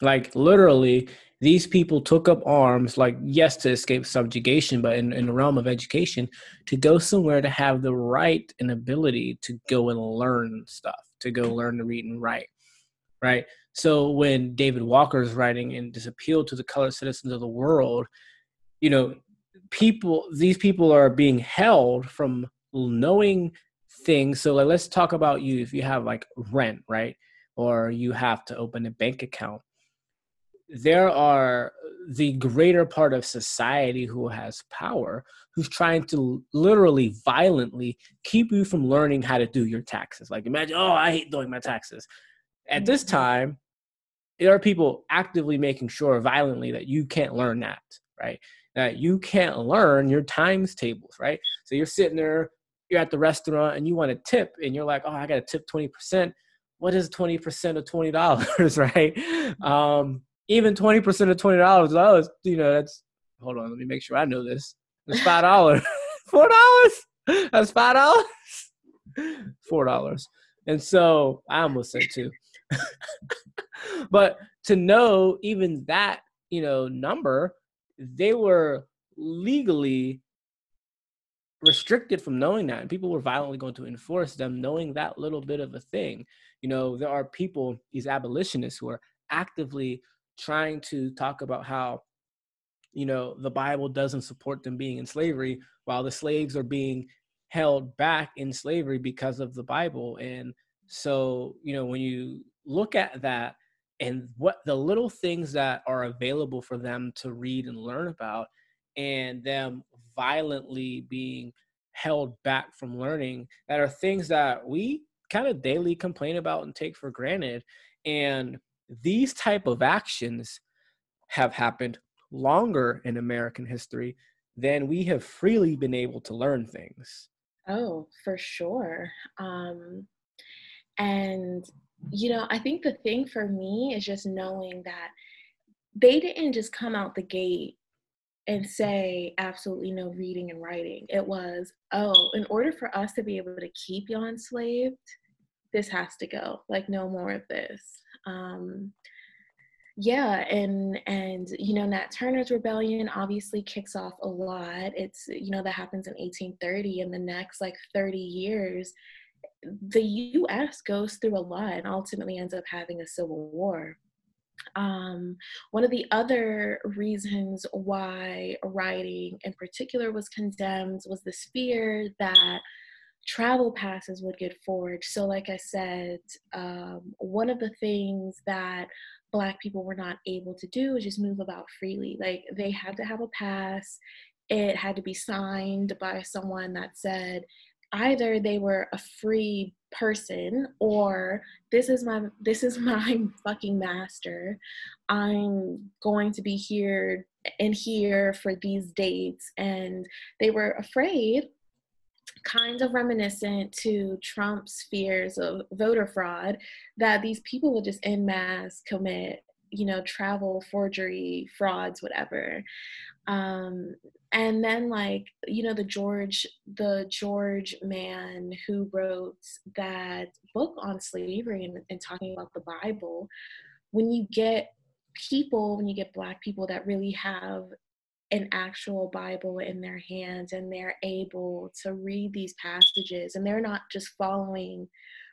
Like literally these people took up arms like yes to escape subjugation but in, in the realm of education to go somewhere to have the right and ability to go and learn stuff to go learn to read and write right so when David Walker is writing in this appeal to the colored citizens of the world, you know, people these people are being held from knowing things. So like, let's talk about you if you have like rent, right? Or you have to open a bank account. There are the greater part of society who has power who's trying to literally violently keep you from learning how to do your taxes. Like imagine, oh, I hate doing my taxes at this time, there are people actively making sure violently that you can't learn that, right? That you can't learn your times tables, right? So you're sitting there, you're at the restaurant and you want to tip and you're like, oh, I got to tip 20%. What is 20% of $20, right? Um, even 20% of $20, oh, you know, that's, hold on, let me make sure I know this. It's $5. $4? That's $5? $4. And so I almost said two. but to know even that, you know, number, they were legally restricted from knowing that. And people were violently going to enforce them knowing that little bit of a thing. You know, there are people, these abolitionists, who are actively trying to talk about how, you know, the Bible doesn't support them being in slavery while the slaves are being held back in slavery because of the Bible. And so, you know, when you look at that and what the little things that are available for them to read and learn about and them violently being held back from learning that are things that we kind of daily complain about and take for granted. And these type of actions have happened longer in american history than we have freely been able to learn things. Oh for sure. Um and, you know, I think the thing for me is just knowing that they didn't just come out the gate and say absolutely no reading and writing. It was, oh, in order for us to be able to keep y'all enslaved, this has to go. Like, no more of this. Um, yeah, and and you know Nat Turner's rebellion obviously kicks off a lot. It's you know that happens in 1830, and the next like 30 years the US goes through a lot and ultimately ends up having a civil war. Um, one of the other reasons why writing in particular was condemned was this fear that travel passes would get forged. So, like I said, um, one of the things that Black people were not able to do is just move about freely. Like they had to have a pass, it had to be signed by someone that said either they were a free person or this is my this is my fucking master. I'm going to be here and here for these dates. And they were afraid kind of reminiscent to Trump's fears of voter fraud that these people would just en masse commit, you know, travel forgery, frauds, whatever. Um, and then like you know the george the george man who wrote that book on slavery and, and talking about the bible when you get people when you get black people that really have an actual Bible in their hands and they're able to read these passages and they're not just following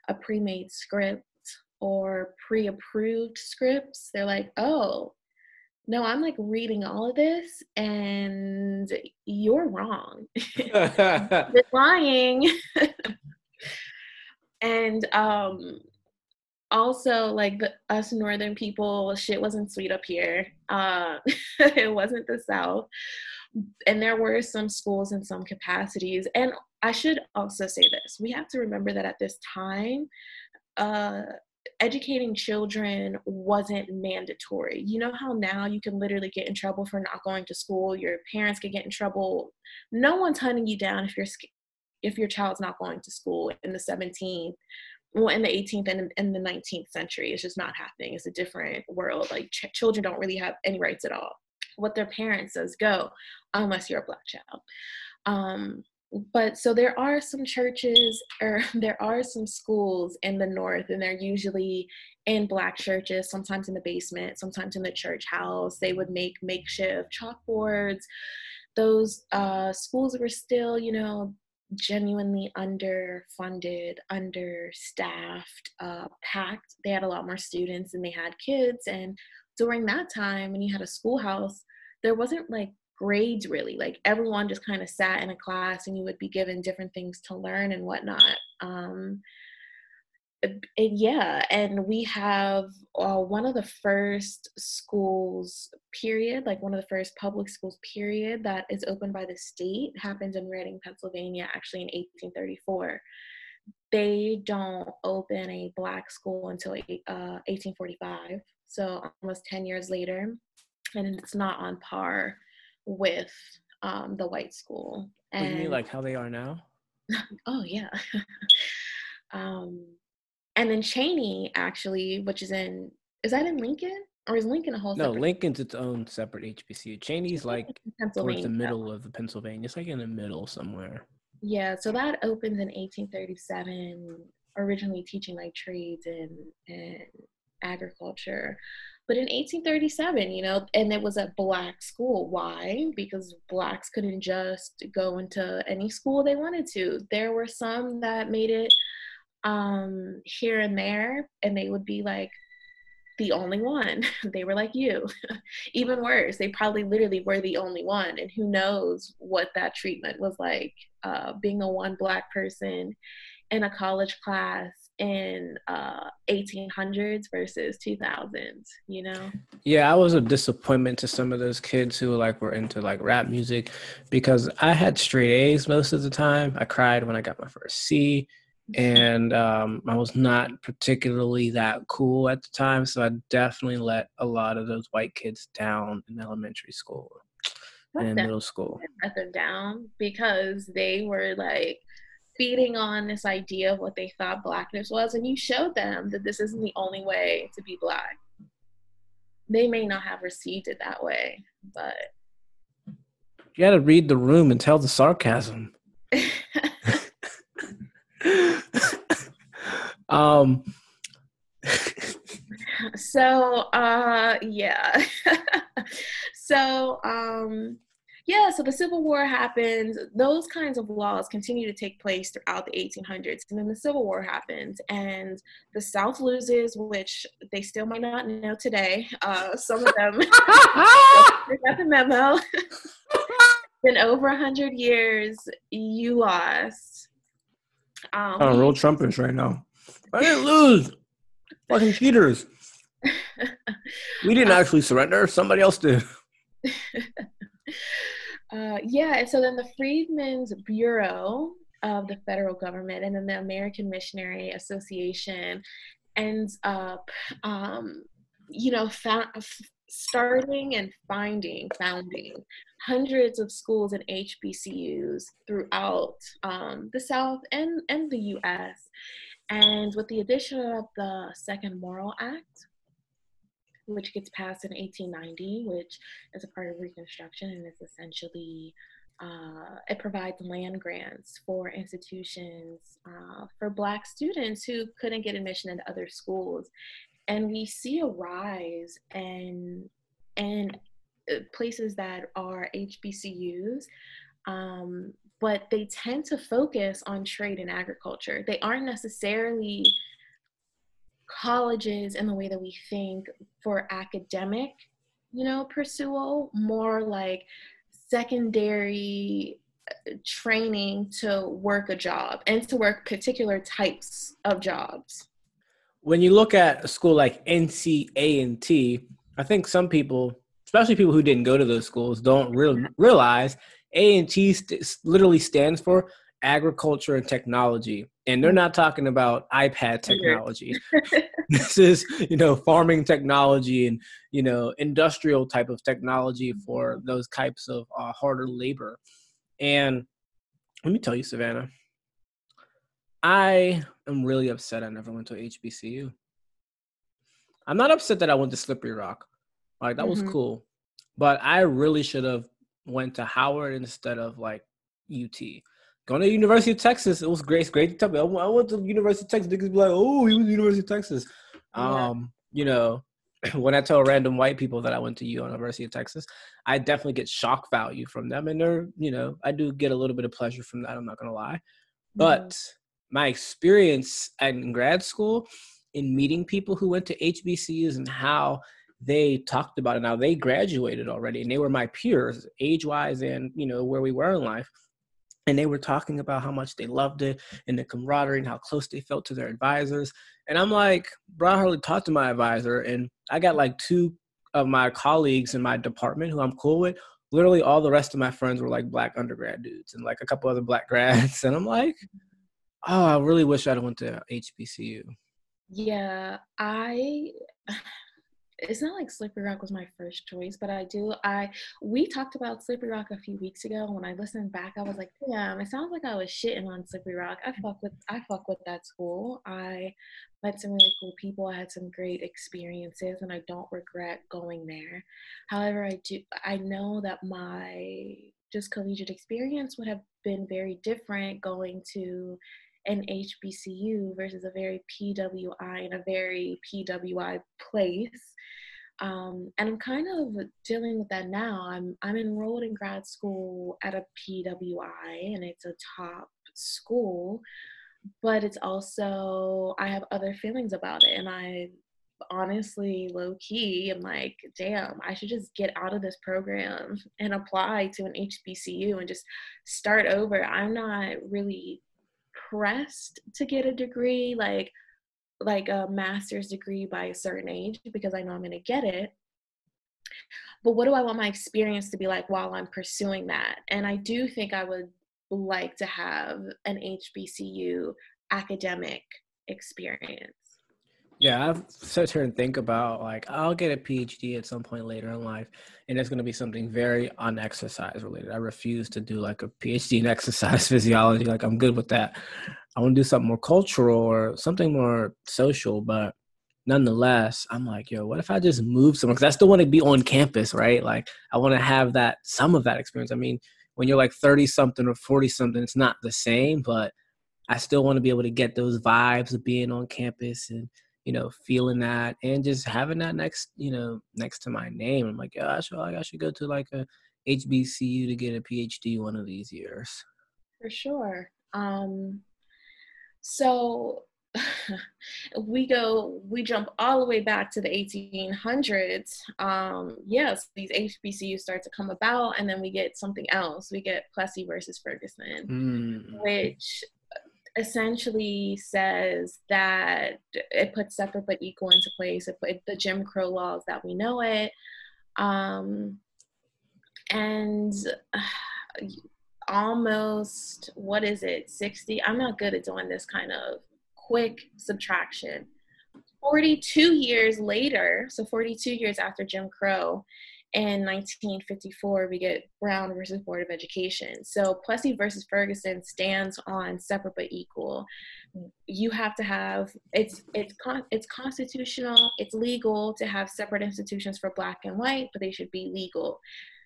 a pre made script or pre approved scripts. They're like, oh, no, I'm like reading all of this and you're wrong. you're lying. and um also like the, us northern people shit wasn't sweet up here uh it wasn't the south and there were some schools in some capacities and i should also say this we have to remember that at this time uh educating children wasn't mandatory. You know how now you can literally get in trouble for not going to school. Your parents could get in trouble. No one's hunting you down if you're if your child's not going to school in the 17th well in the 18th and in the 19th century it's just not happening it's a different world like ch- children don't really have any rights at all what their parents says go unless you're a black child um, but so there are some churches or there are some schools in the north and they're usually in black churches sometimes in the basement sometimes in the church house they would make makeshift chalkboards those uh, schools were still you know genuinely underfunded, understaffed, uh, packed. They had a lot more students than they had kids. And during that time, when you had a schoolhouse, there wasn't like grades really. Like everyone just kind of sat in a class and you would be given different things to learn and whatnot. Um, yeah and we have uh, one of the first schools period like one of the first public schools period that is opened by the state happens in reading pennsylvania actually in 1834 they don't open a black school until uh, 1845 so almost 10 years later and it's not on par with um, the white school and you mean like how they are now oh yeah um and then Cheyney actually, which is in is that in Lincoln or is Lincoln a whole? No, Lincoln's its own separate HBCU. Cheyney's like towards the middle of the Pennsylvania. It's like in the middle somewhere. Yeah, so that opens in 1837. Originally teaching like trades and and agriculture, but in 1837, you know, and it was a black school. Why? Because blacks couldn't just go into any school they wanted to. There were some that made it um, here and there, and they would be like the only one. they were like you. Even worse, they probably literally were the only one. And who knows what that treatment was like uh, being a one black person in a college class in uh 1800s versus 2000s you know yeah i was a disappointment to some of those kids who like were into like rap music because i had straight a's most of the time i cried when i got my first c and um, I was not particularly that cool at the time, so I definitely let a lot of those white kids down in elementary school and in middle school. Let them down because they were like feeding on this idea of what they thought blackness was, and you showed them that this isn't the only way to be black. They may not have received it that way, but you got to read the room and tell the sarcasm. um so uh yeah so um yeah so the civil war happens those kinds of laws continue to take place throughout the 1800s and then the civil war happens and the south loses which they still might not know today uh some of them got the memo in over 100 years you lost Um, oh, real Trumpers right now. I didn't lose. Fucking cheaters. we didn't uh, actually surrender. Somebody else did. Uh, yeah, so then the Freedmen's Bureau of the federal government and then the American Missionary Association ends up, um, you know, starting and finding, founding hundreds of schools and HBCUs throughout um, the South and, and the US. And with the addition of the Second Morrill Act, which gets passed in 1890, which is a part of Reconstruction and is essentially uh, it provides land grants for institutions uh, for Black students who couldn't get admission into other schools. And we see a rise in, in uh, places that are HBCUs, um, but they tend to focus on trade and agriculture. They aren't necessarily colleges and the way that we think for academic, you know, pursuit, more like secondary uh, training to work a job and to work particular types of jobs. When you look at a school like NCA&T, I think some people, especially people who didn't go to those schools, don't real, realize A&T st- literally stands for agriculture and technology and they're not talking about ipad technology. This is you know farming technology and you know industrial type of technology for mm-hmm. those types of uh, harder labor. And let me tell you savannah i am really upset i never went to hbcu i'm not upset that i went to slippery rock. Like that mm-hmm. was cool. But i really should have went to howard instead of like ut Going to University of Texas, it was great. It's great to tell me. I went to University of Texas. Niggas be like, "Oh, he was University of Texas." Yeah. Um, you know, when I tell random white people that I went to University of Texas, I definitely get shock value from them, and they're, you know, I do get a little bit of pleasure from that. I'm not gonna lie, but mm-hmm. my experience in grad school in meeting people who went to HBCUs and how they talked about it. Now they graduated already, and they were my peers, age wise, and you know where we were in life and they were talking about how much they loved it and the camaraderie and how close they felt to their advisors. And I'm like, bro, I hardly talked to my advisor, and I got like two of my colleagues in my department who I'm cool with. Literally, all the rest of my friends were like black undergrad dudes and like a couple other black grads, and I'm like, oh, I really wish I'd went to HBCU. Yeah, I it's not like Slippery Rock was my first choice, but I do. I we talked about Slippery Rock a few weeks ago. When I listened back, I was like, damn, it sounds like I was shitting on Slippery Rock. I fuck with I fuck with that school. I met some really cool people. I had some great experiences, and I don't regret going there. However, I do. I know that my just collegiate experience would have been very different going to an HBCU versus a very PWI in a very PWI place. Um, and I'm kind of dealing with that now. I'm I'm enrolled in grad school at a PWI, and it's a top school, but it's also I have other feelings about it, and I honestly low key am like, damn, I should just get out of this program and apply to an HBCU and just start over. I'm not really pressed to get a degree like like a master's degree by a certain age because I know I'm going to get it. But what do I want my experience to be like while I'm pursuing that? And I do think I would like to have an HBCU academic experience. Yeah, I've sat here and think about like I'll get a PhD at some point later in life, and it's going to be something very unexercise related. I refuse to do like a PhD in exercise physiology. Like I'm good with that. I want to do something more cultural or something more social, but nonetheless, I'm like, yo, what if I just move somewhere? Because I still want to be on campus, right? Like I want to have that some of that experience. I mean, when you're like 30 something or 40 something, it's not the same, but I still want to be able to get those vibes of being on campus and you know, feeling that and just having that next, you know, next to my name. I'm like, yeah, I should, I should go to like a HBCU to get a PhD one of these years. For sure. Um, so we go, we jump all the way back to the 1800s. Um, yes, these HBCUs start to come about, and then we get something else. We get Plessy versus Ferguson, mm. which essentially says that it puts separate but equal into place. It put the Jim Crow laws that we know it. Um, and uh, almost, what is it, 60? I'm not good at doing this kind of quick subtraction. 42 years later, so 42 years after Jim Crow, in 1954, we get Brown versus Board of Education. So Plessy versus Ferguson stands on separate but equal. You have to have it's it's con, it's constitutional, it's legal to have separate institutions for black and white, but they should be legal.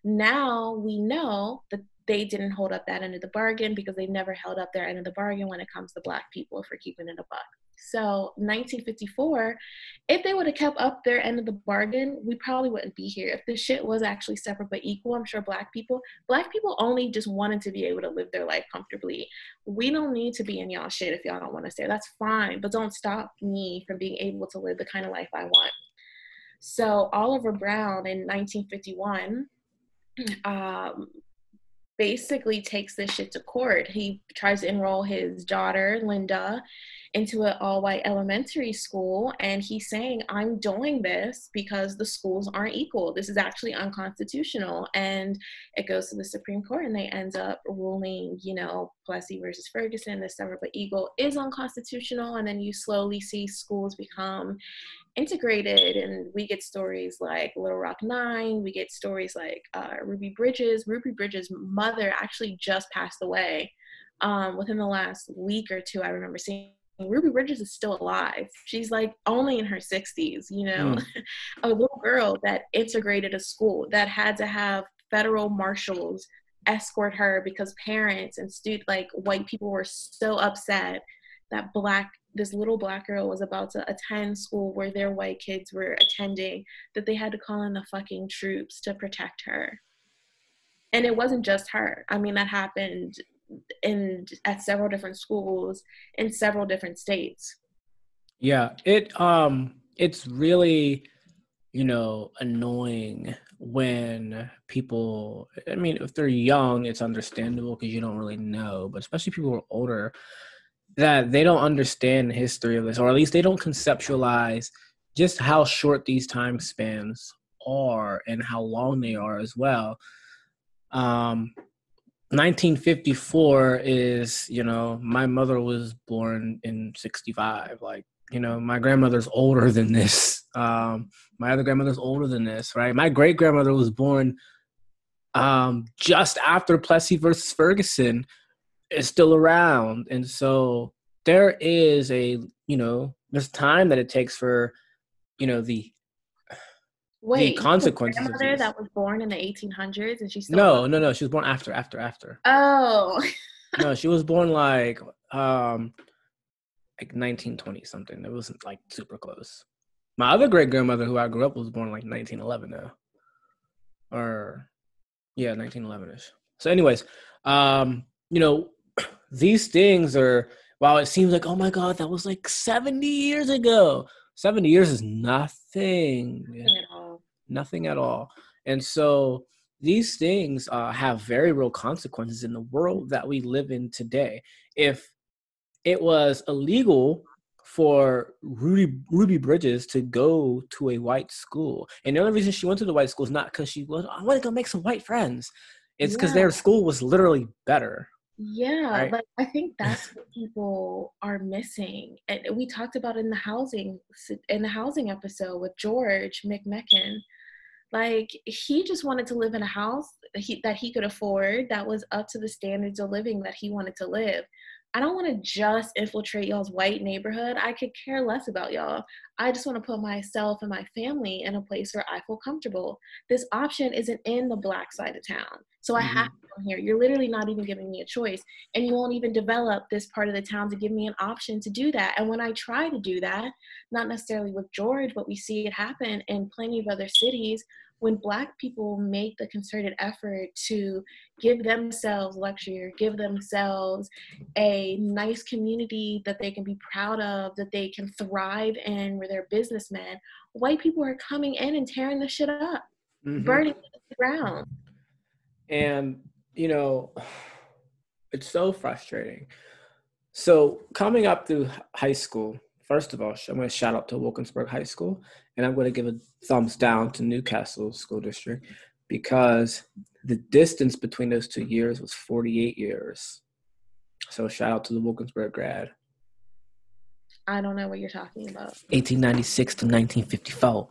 Now we know that they didn't hold up that end of the bargain because they never held up their end of the bargain when it comes to black people for keeping it a buck. So 1954, if they would have kept up their end of the bargain, we probably wouldn't be here. If this shit was actually separate but equal, I'm sure black people, black people only just wanted to be able to live their life comfortably. We don't need to be in y'all shit if y'all don't want to stay. That's fine, but don't stop me from being able to live the kind of life I want. So Oliver Brown in 1951 um, basically takes this shit to court. He tries to enroll his daughter, Linda, into an all white elementary school. And he's saying, I'm doing this because the schools aren't equal. This is actually unconstitutional. And it goes to the Supreme Court and they end up ruling, you know, Plessy versus Ferguson, the separate but equal is unconstitutional. And then you slowly see schools become integrated and we get stories like little rock nine we get stories like uh, ruby bridges ruby bridges mother actually just passed away um, within the last week or two i remember seeing Ruby Bridges is still alive. She's like only in her 60s, you know, mm. a little girl that integrated a school that had to have federal marshals escort her because parents and student like white people were so upset that black this little black girl was about to attend school where their white kids were attending that they had to call in the fucking troops to protect her and it wasn't just her i mean that happened in at several different schools in several different states. Yeah, it um it's really you know annoying when people I mean if they're young it's understandable because you don't really know, but especially people who are older that they don't understand the history of this or at least they don't conceptualize just how short these time spans are and how long they are as well. Um, 1954 is you know my mother was born in 65 like you know my grandmother's older than this um my other grandmother's older than this right my great grandmother was born um just after plessy versus ferguson is still around and so there is a you know there's time that it takes for you know the Wait, the consequences. Grandmother that was born in the 1800s, and she's no, no, no. She was born after, after, after. Oh. no, she was born like um, like 1920 something. It wasn't like super close. My other great grandmother, who I grew up, was born like 1911 though, or yeah, 1911 ish. So, anyways, um, you know, these things are. While it seems like, oh my god, that was like 70 years ago. 70 years is nothing. Nothing at all. Nothing at all. And so these things uh, have very real consequences in the world that we live in today. If it was illegal for Ruby Ruby Bridges to go to a white school, and the only reason she went to the white school is not because she was I want to go make some white friends. It's because yeah. their school was literally better. Yeah, right? but I think that's what people are missing. And we talked about in the housing in the housing episode with George McMechen. Like he just wanted to live in a house that he, that he could afford that was up to the standards of living that he wanted to live. I don't want to just infiltrate y'all's white neighborhood. I could care less about y'all. I just want to put myself and my family in a place where I feel comfortable. This option isn't in the black side of town. So I mm-hmm. have to come here. You're literally not even giving me a choice. And you won't even develop this part of the town to give me an option to do that. And when I try to do that, not necessarily with George, but we see it happen in plenty of other cities when black people make the concerted effort to give themselves luxury or give themselves a nice community that they can be proud of that they can thrive in where they're businessmen white people are coming in and tearing the shit up mm-hmm. burning it to the ground and you know it's so frustrating So coming up through high school, first of all, I'm going to shout out to Wilkinsburg High School, and I'm going to give a thumbs down to Newcastle School District because the distance between those two years was 48 years. So shout out to the Wilkinsburg grad. I don't know what you're talking about. 1896 to 1954.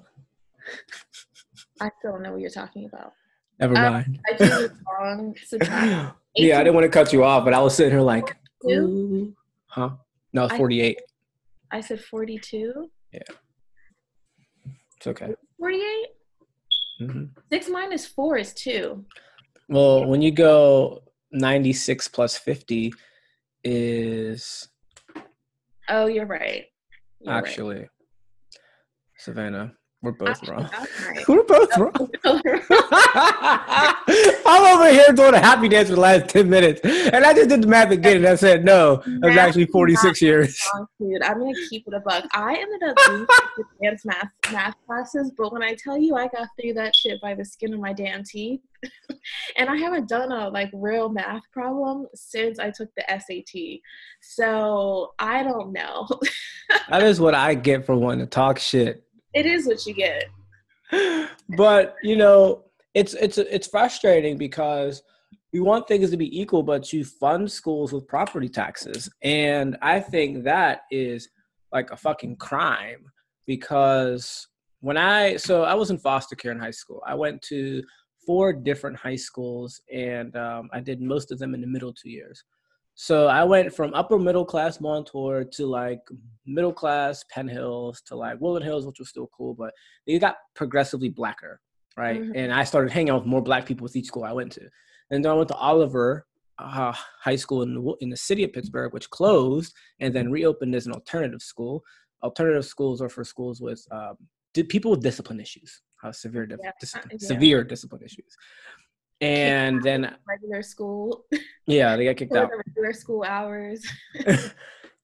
I still don't know what you're talking about. Never mind. I did the wrong subtract. yeah, I didn't want to cut you off, but I was sitting here like, ooh. huh? No, it's I- 48. I said 42. Yeah. It's okay. 48? hmm Six minus four is two. Well, when you go 96 plus 50 is Oh, you're right. You're right. actually Savannah. We're both wrong. right. We're both wrong. I'm over here doing a happy dance for the last 10 minutes. And I just did the math again and I said, no, it was actually 46 years. wrong, dude. I'm gonna keep it a buck. I ended up doing advanced math math classes, but when I tell you I got through that shit by the skin of my damn teeth, and I haven't done a like real math problem since I took the SAT. So I don't know. That is what I get for wanting to talk shit. It is what you get. but you know it's it's it's frustrating because we want things to be equal but you fund schools with property taxes. And i think that is like a fucking crime because when i so i was in foster care in high school. I went to four different high schools and um, i did most of them in the middle two years so i went from upper middle class montour to like middle class penn hills to like woodland hills which was still cool but they got progressively blacker, right? Mhm. And I started hanging out with more black people with each school I went to. And then I went to Oliver uh, High School in the, in the city of Pittsburgh, which closed and then reopened as an alternative school. Alternative schools are for schools with um, people with discipline issues, uh, severe Yeah, discipline, yeah. severe discipline issues. And then Regular school, yeah, they got kicked out. the regular school hours.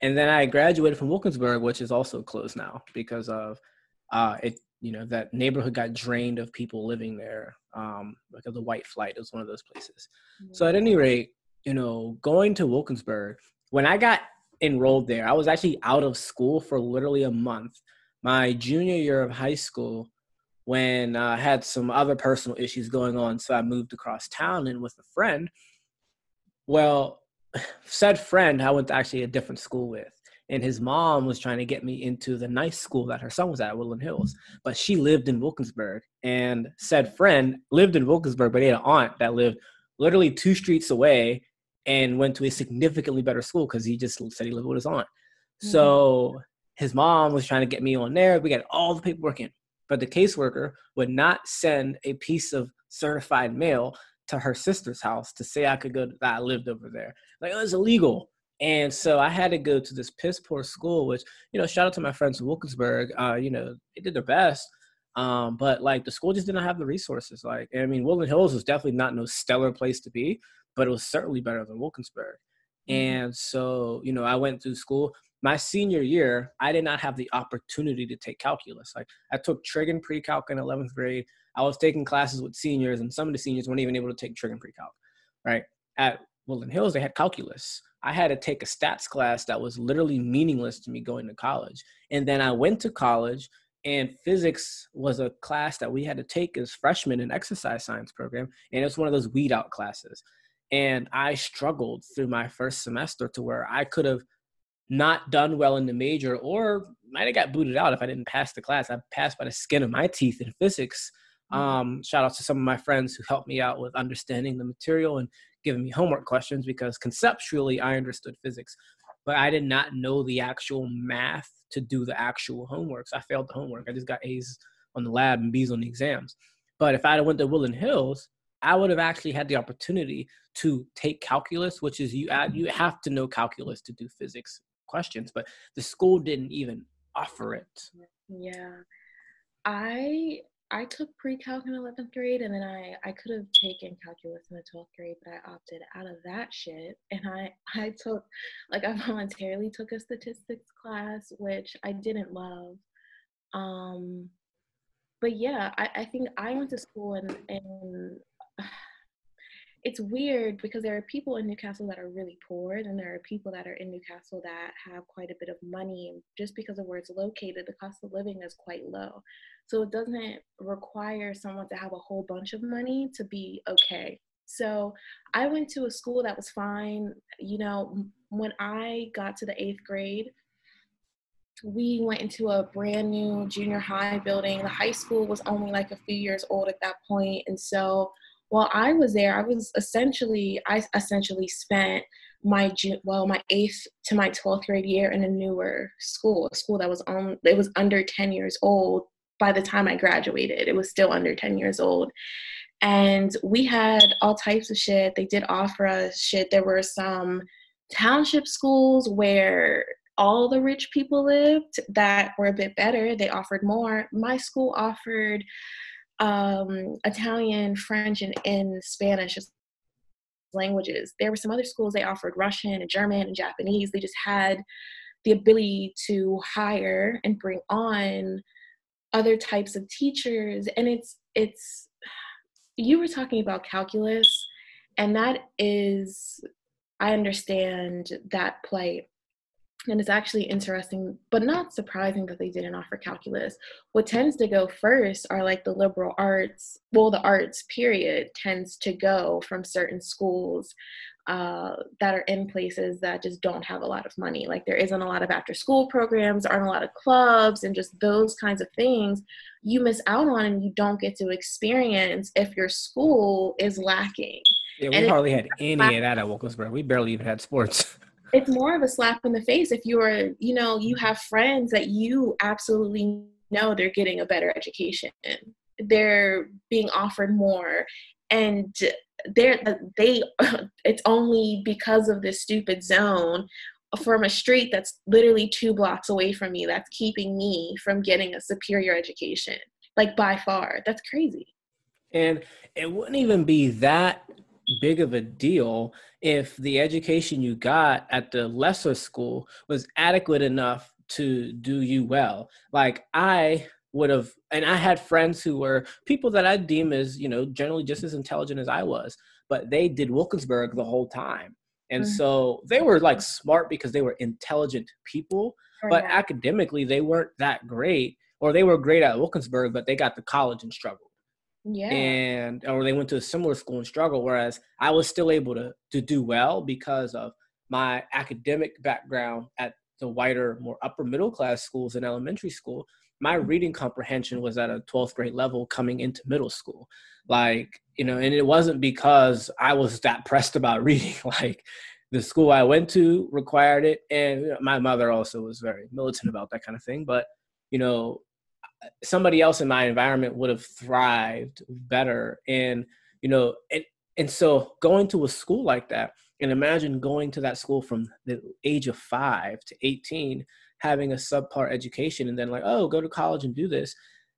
and then I graduated from Wilkinsburg, which is also closed now because of uh, it. You know that neighborhood got drained of people living there um, because of white flight. It was one of those places. So at any rate, you know, going to Wilkinsburg, when I got enrolled there, I was actually out of school for literally a month. My junior year of high school, when I had some other personal issues going on, so I moved across town and with a friend. Well, said friend I went to actually a different school with, and his mom was trying to get me into the nice school that her son was at, Woodland Hills, but she lived in Wilkinsburg, and said friend lived in Wilkinsburg, but he had an aunt that lived literally two streets away and went to a significantly better school because he just said he lived with his aunt. So mm-hmm. his mom was trying to get me on there. We got all the paperwork in, but the caseworker would not send a piece of certified mail to her sister's house to say I could go that I lived over there. Like it was illegal. And so I had to go to this piss poor school, which, you know, shout out to my friends in Wilkinsburg. Uh, you know, they did their best. Um, but like the school just didn't have the resources. Like, I mean, Woodland Hills was definitely not no stellar place to be, but it was certainly better than Wilkinsburg. Mhm. And so, you know, I went through school. My senior year, I did not have the opportunity to take calculus. Like, I took trig and pre-calc in 11th grade. I was taking classes with seniors, and some of the seniors weren't even able to take trig and pre-calc. Right at Woodland Hills, they had calculus. I had to take a stats class that was literally meaningless to me going to college. And then I went to college, and physics was a class that we had to take as freshmen in exercise science program, and it's one of those weed out classes. And I struggled through my first semester to where I could have not done well in the major or might have got booted out if I didn't pass the class. I passed by the skin of my teeth in physics. Um, shout out to some of my friends who helped me out with understanding the material and giving me homework questions because conceptually I understood physics, but I did not know the actual math to do the actual homework. So I failed the homework. I just got A's on the lab and B's on the exams. But if I had went to Woodland Hills, I would have actually had the opportunity to take calculus, which is you add, you have to know calculus to do physics questions, but the school didn't even offer it. Yeah. I I took pre-calc in 11th grade and then I I could have taken calculus in the 12th grade, but I opted out of that shit and I I took like I voluntarily took a statistics class which I didn't love. Um but yeah, I, I think I went to school and and it's weird because there are people in Newcastle that are really poor, and there are people that are in Newcastle that have quite a bit of money. Just because of where it's located, the cost of living is quite low. So it doesn't require someone to have a whole bunch of money to be okay. So I went to a school that was fine. You know, when I got to the eighth grade, we went into a brand new junior high building. The high school was only like a few years old at that point, and so while I was there, I was essentially I essentially spent my well my eighth to my twelfth grade year in a newer school, a school that was on it was under ten years old by the time I graduated. It was still under ten years old, and we had all types of shit. They did offer us shit. There were some township schools where all the rich people lived that were a bit better. They offered more. My school offered um, Italian, French, and, and Spanish languages. There were some other schools they offered Russian and German and Japanese. They just had the ability to hire and bring on other types of teachers. And it's it's you were talking about calculus, and that is I understand that play and it's actually interesting, but not surprising that they didn't offer calculus. What tends to go first are like the liberal arts, well, the arts period tends to go from certain schools uh, that are in places that just don't have a lot of money. Like there isn't a lot of after school programs, aren't a lot of clubs, and just those kinds of things you miss out on and you don't get to experience if your school is lacking. Yeah, we and hardly had any of that at Wilkinsburg. We barely even had sports. it's more of a slap in the face if you're you know you have friends that you absolutely know they're getting a better education. They're being offered more and they're they it's only because of this stupid zone from a street that's literally two blocks away from me that's keeping me from getting a superior education like by far. That's crazy. And it wouldn't even be that big of a deal if the education you got at the lesser school was adequate enough to do you well. Like I would have, and I had friends who were people that I deem as, you know, generally just as intelligent as I was, but they did Wilkinsburg the whole time. And mm-hmm. so they were like smart because they were intelligent people, but academically they weren't that great, or they were great at Wilkinsburg, but they got to college and struggled yeah. and or they went to a similar school and struggled whereas i was still able to to do well because of my academic background at the whiter more upper middle class schools in elementary school. My mm-hmm. reading comprehension was at a 12th grade level coming into middle school. Like you know and it wasn't because i was that pressed about reading. Like the school i went to required it and my mother also was very militant about that kind of thing but you know somebody else in my environment would have thrived better. And you know and and so going to a school like that and imagine going to that school from the age of 5 to 18 having a subpar education and then like oh go to college and do this.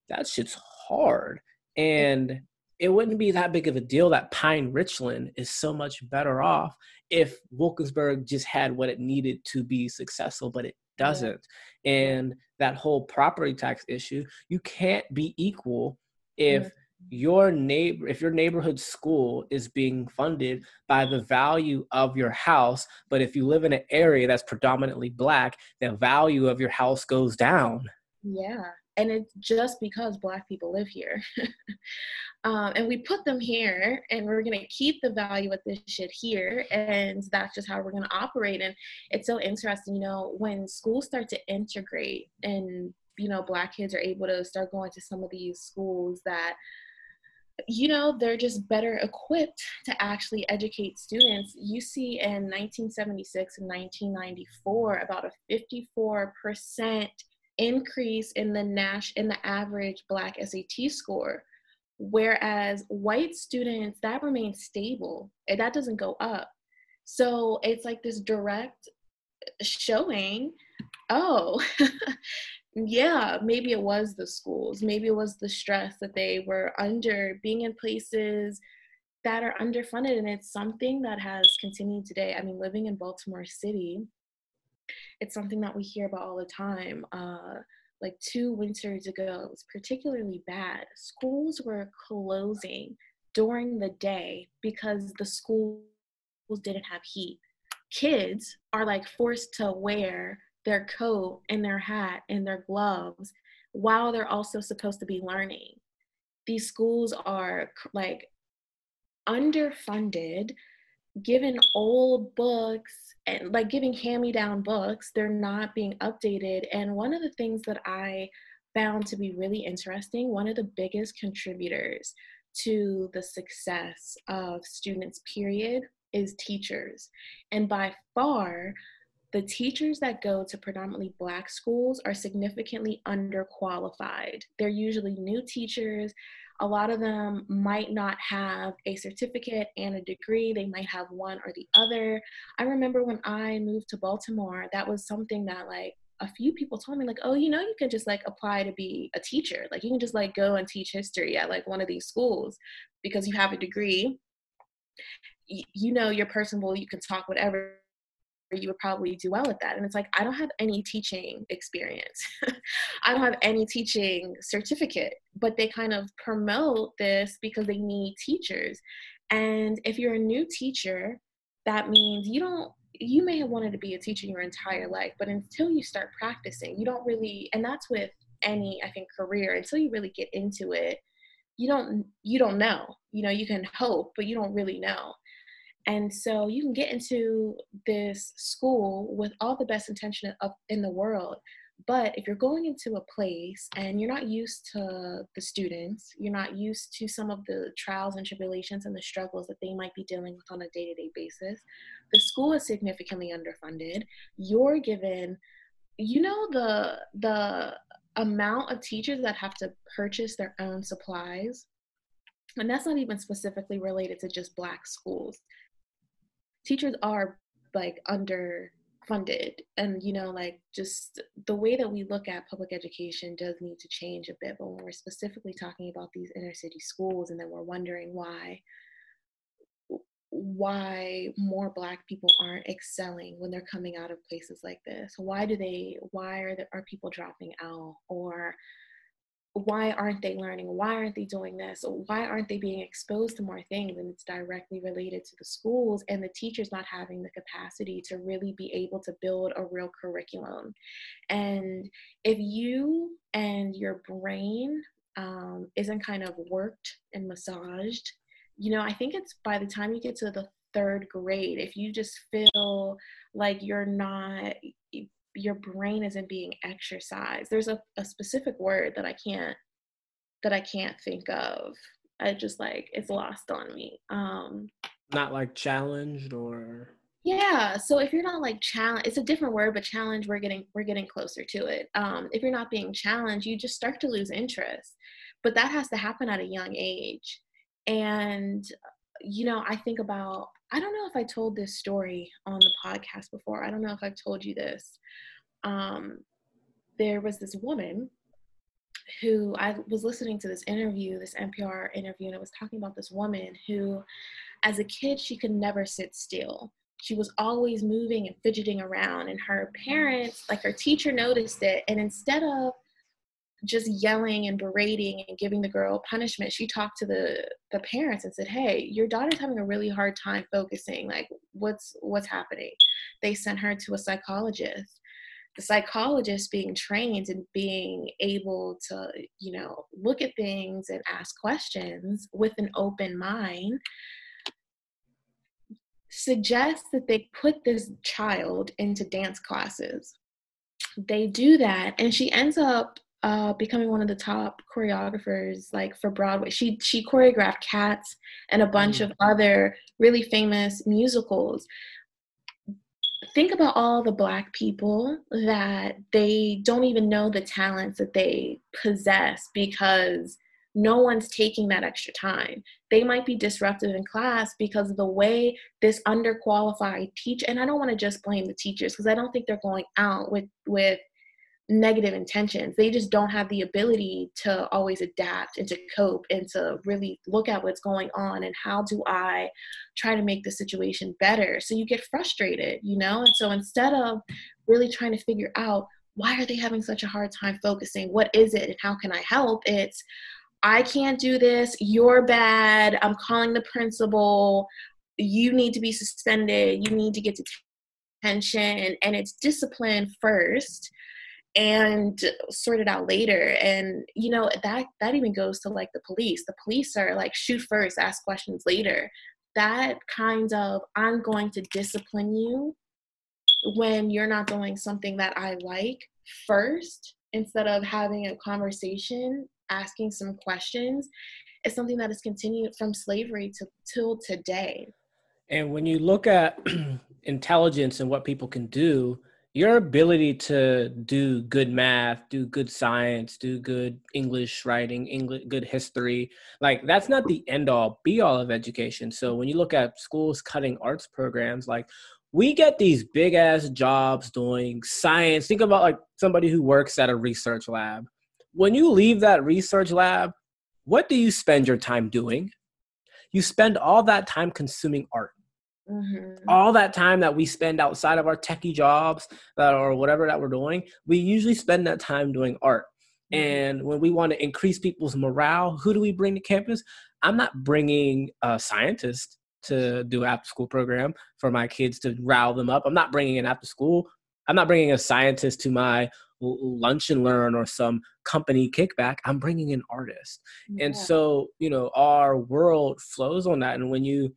That shit's hard. And it wouldn't be that big of a deal that Pine Richland is so much better off if Wilkinsburg just had what it needed to be successful, but it doesn't. And that whole property tax issue, you can't be equal if your neighbor if your neighborhood school is being funded by the value of your house but if you live in an area that's predominantly black the value of your house goes down. Yeah and it's just because black people live here. Um, and we put them here and we're going to keep the value of this shit here and that's just how we're going to operate. And it's so interesting you know when schools start to integrate and you know black kids are able to start going to some of these schools that you know they're just better equipped to actually educate students. You see in 1976 and 1994 about a 54% increase in the Nash in the average black SAT score. Whereas white students, that remains stable. That doesn't go up. So it's like this direct showing, oh, yeah, maybe it was the schools, maybe it was the stress that they were under, being in places that are underfunded. And it's something that has continued today. I mean, living in Baltimore City, it's something that we hear about all the time. Uh, like two winters ago, it was particularly bad. Schools were closing during the day because the schools didn't have heat. Kids are like forced to wear their coat and their hat and their gloves while they're also supposed to be learning. These schools are like underfunded, given old books and like giving hand me down books. They're not being updated. And one of the things that I found to be really interesting, one of the biggest contributors to the success of students, period, is teachers. And by far, the teachers that go to predominantly black schools are significantly underqualified. They're usually new teachers. A lot of them might not have a certificate and a degree. They might have one or the other. I remember when I moved to Baltimore, that was something that like a few people told me like, "Oh, you know, you can just like apply to be a teacher. Like you can just like go and teach history at like one of these schools because you have a degree. you know, you're personable. You can talk whatever you would probably do well at that. And it's like, I don't have any teaching experience. I don't have any teaching certificate, but they kind of promote this because they need teachers. And if you're a new teacher, that means you don't, you may have wanted to be a teacher your entire life, but until you start practicing, you don't really, and that's with any, I think, career, until you really get into it, you don't, you don't know. You know, you can hope, but you don't really know. And so you can get into this school with all the best intention of, in the world. But if you're going into a place and you're not used to the students, you're not used to some of the trials and tribulations and the struggles that they might be dealing with on a day to day basis, the school is significantly underfunded. You're given, you know, the, the, amount of teachers that have to purchase their own supplies and that's not even specifically related to just black schools teachers are like underfunded. And you know like just the way that we look at public education does need to change a bit but when we're specifically talking about these inner city schools and then we're wondering why why more black people aren't excelling when they're coming out of places like this. Why do they why are there are people dropping out? Or why aren't they learning? Why aren't they doing this? Why aren't they being exposed to more things? And it's directly related to the schools and the teachers not having the capacity to really be able to build a real curriculum. And if you and your brain um, isn't kind of worked and massaged, you know, I think it's by the time you get to the third grade, if you just feel like you're not your brain isn't being exercised. There's a, a specific word that I can't that I can't think of. I just like it's lost on me. Um not like challenged or yeah so if you're not like challenge it's a different word but challenge we're getting we're getting closer to it um if you're not being challenged you just start to lose interest but that has to happen at a young age and you know i think about i don't know if i told this story on the podcast before i don't know if i've told you this um, there was this woman who I was listening to this interview, this NPR interview, and it was talking about this woman who, as a kid, she could never sit still. She was always moving and fidgeting around, and her parents, like her teacher, noticed it. And instead of just yelling and berating and giving the girl punishment, she talked to the the parents and said, "Hey, your daughter's having a really hard time focusing. Like, what's what's happening?" They sent her to a psychologist the psychologist being trained and being able to you know look at things and ask questions with an open mind suggests that they put this child into dance classes they do that and she ends up uh, becoming one of the top choreographers like for broadway she she choreographed cats and a bunch mm. of other really famous musicals think about all the black people that they don't even know the talents that they possess because no one's taking that extra time. They might be disruptive in class because of the way this underqualified teacher and I don't want to just blame the teachers because I don't think they're going out with with negative intentions. They just don't have the ability to always adapt and to cope and to really look at what's going on and how do I try to make the situation better. So you get frustrated, you know? And so instead of really trying to figure out why are they having such a hard time focusing? What is it and how can I help? It's I can't do this. You're bad. I'm calling the principal. You need to be suspended. You need to get detention. And it's discipline first and sort it out later. And you know, that that even goes to like the police. The police are like shoot first, ask questions later. That kind of I'm going to discipline you when you're not doing something that I like first instead of having a conversation asking some questions is something that has continued from slavery to till today. And when you look at intelligence and what people can do, your ability to do good math, do good science, do good English writing, English good history, like that's not the end all be all of education. So when you look at schools cutting arts programs, like we get these big ass jobs doing science. Think about like somebody who works at a research lab when you leave that research lab, what do you spend your time doing? You spend all that time consuming art. Mm-hmm. All that time that we spend outside of our techie jobs that or whatever that we're doing, we usually spend that time doing art. Mm-hmm. And when we want to increase people's morale, who do we bring to campus? I'm not bringing a scientist to do after school program for my kids to rile them up. I'm not bringing an after school. I'm not bringing a scientist to my lunch and learn or some company kickback i'm bringing an artist yeah. and so you know our world flows on that and when you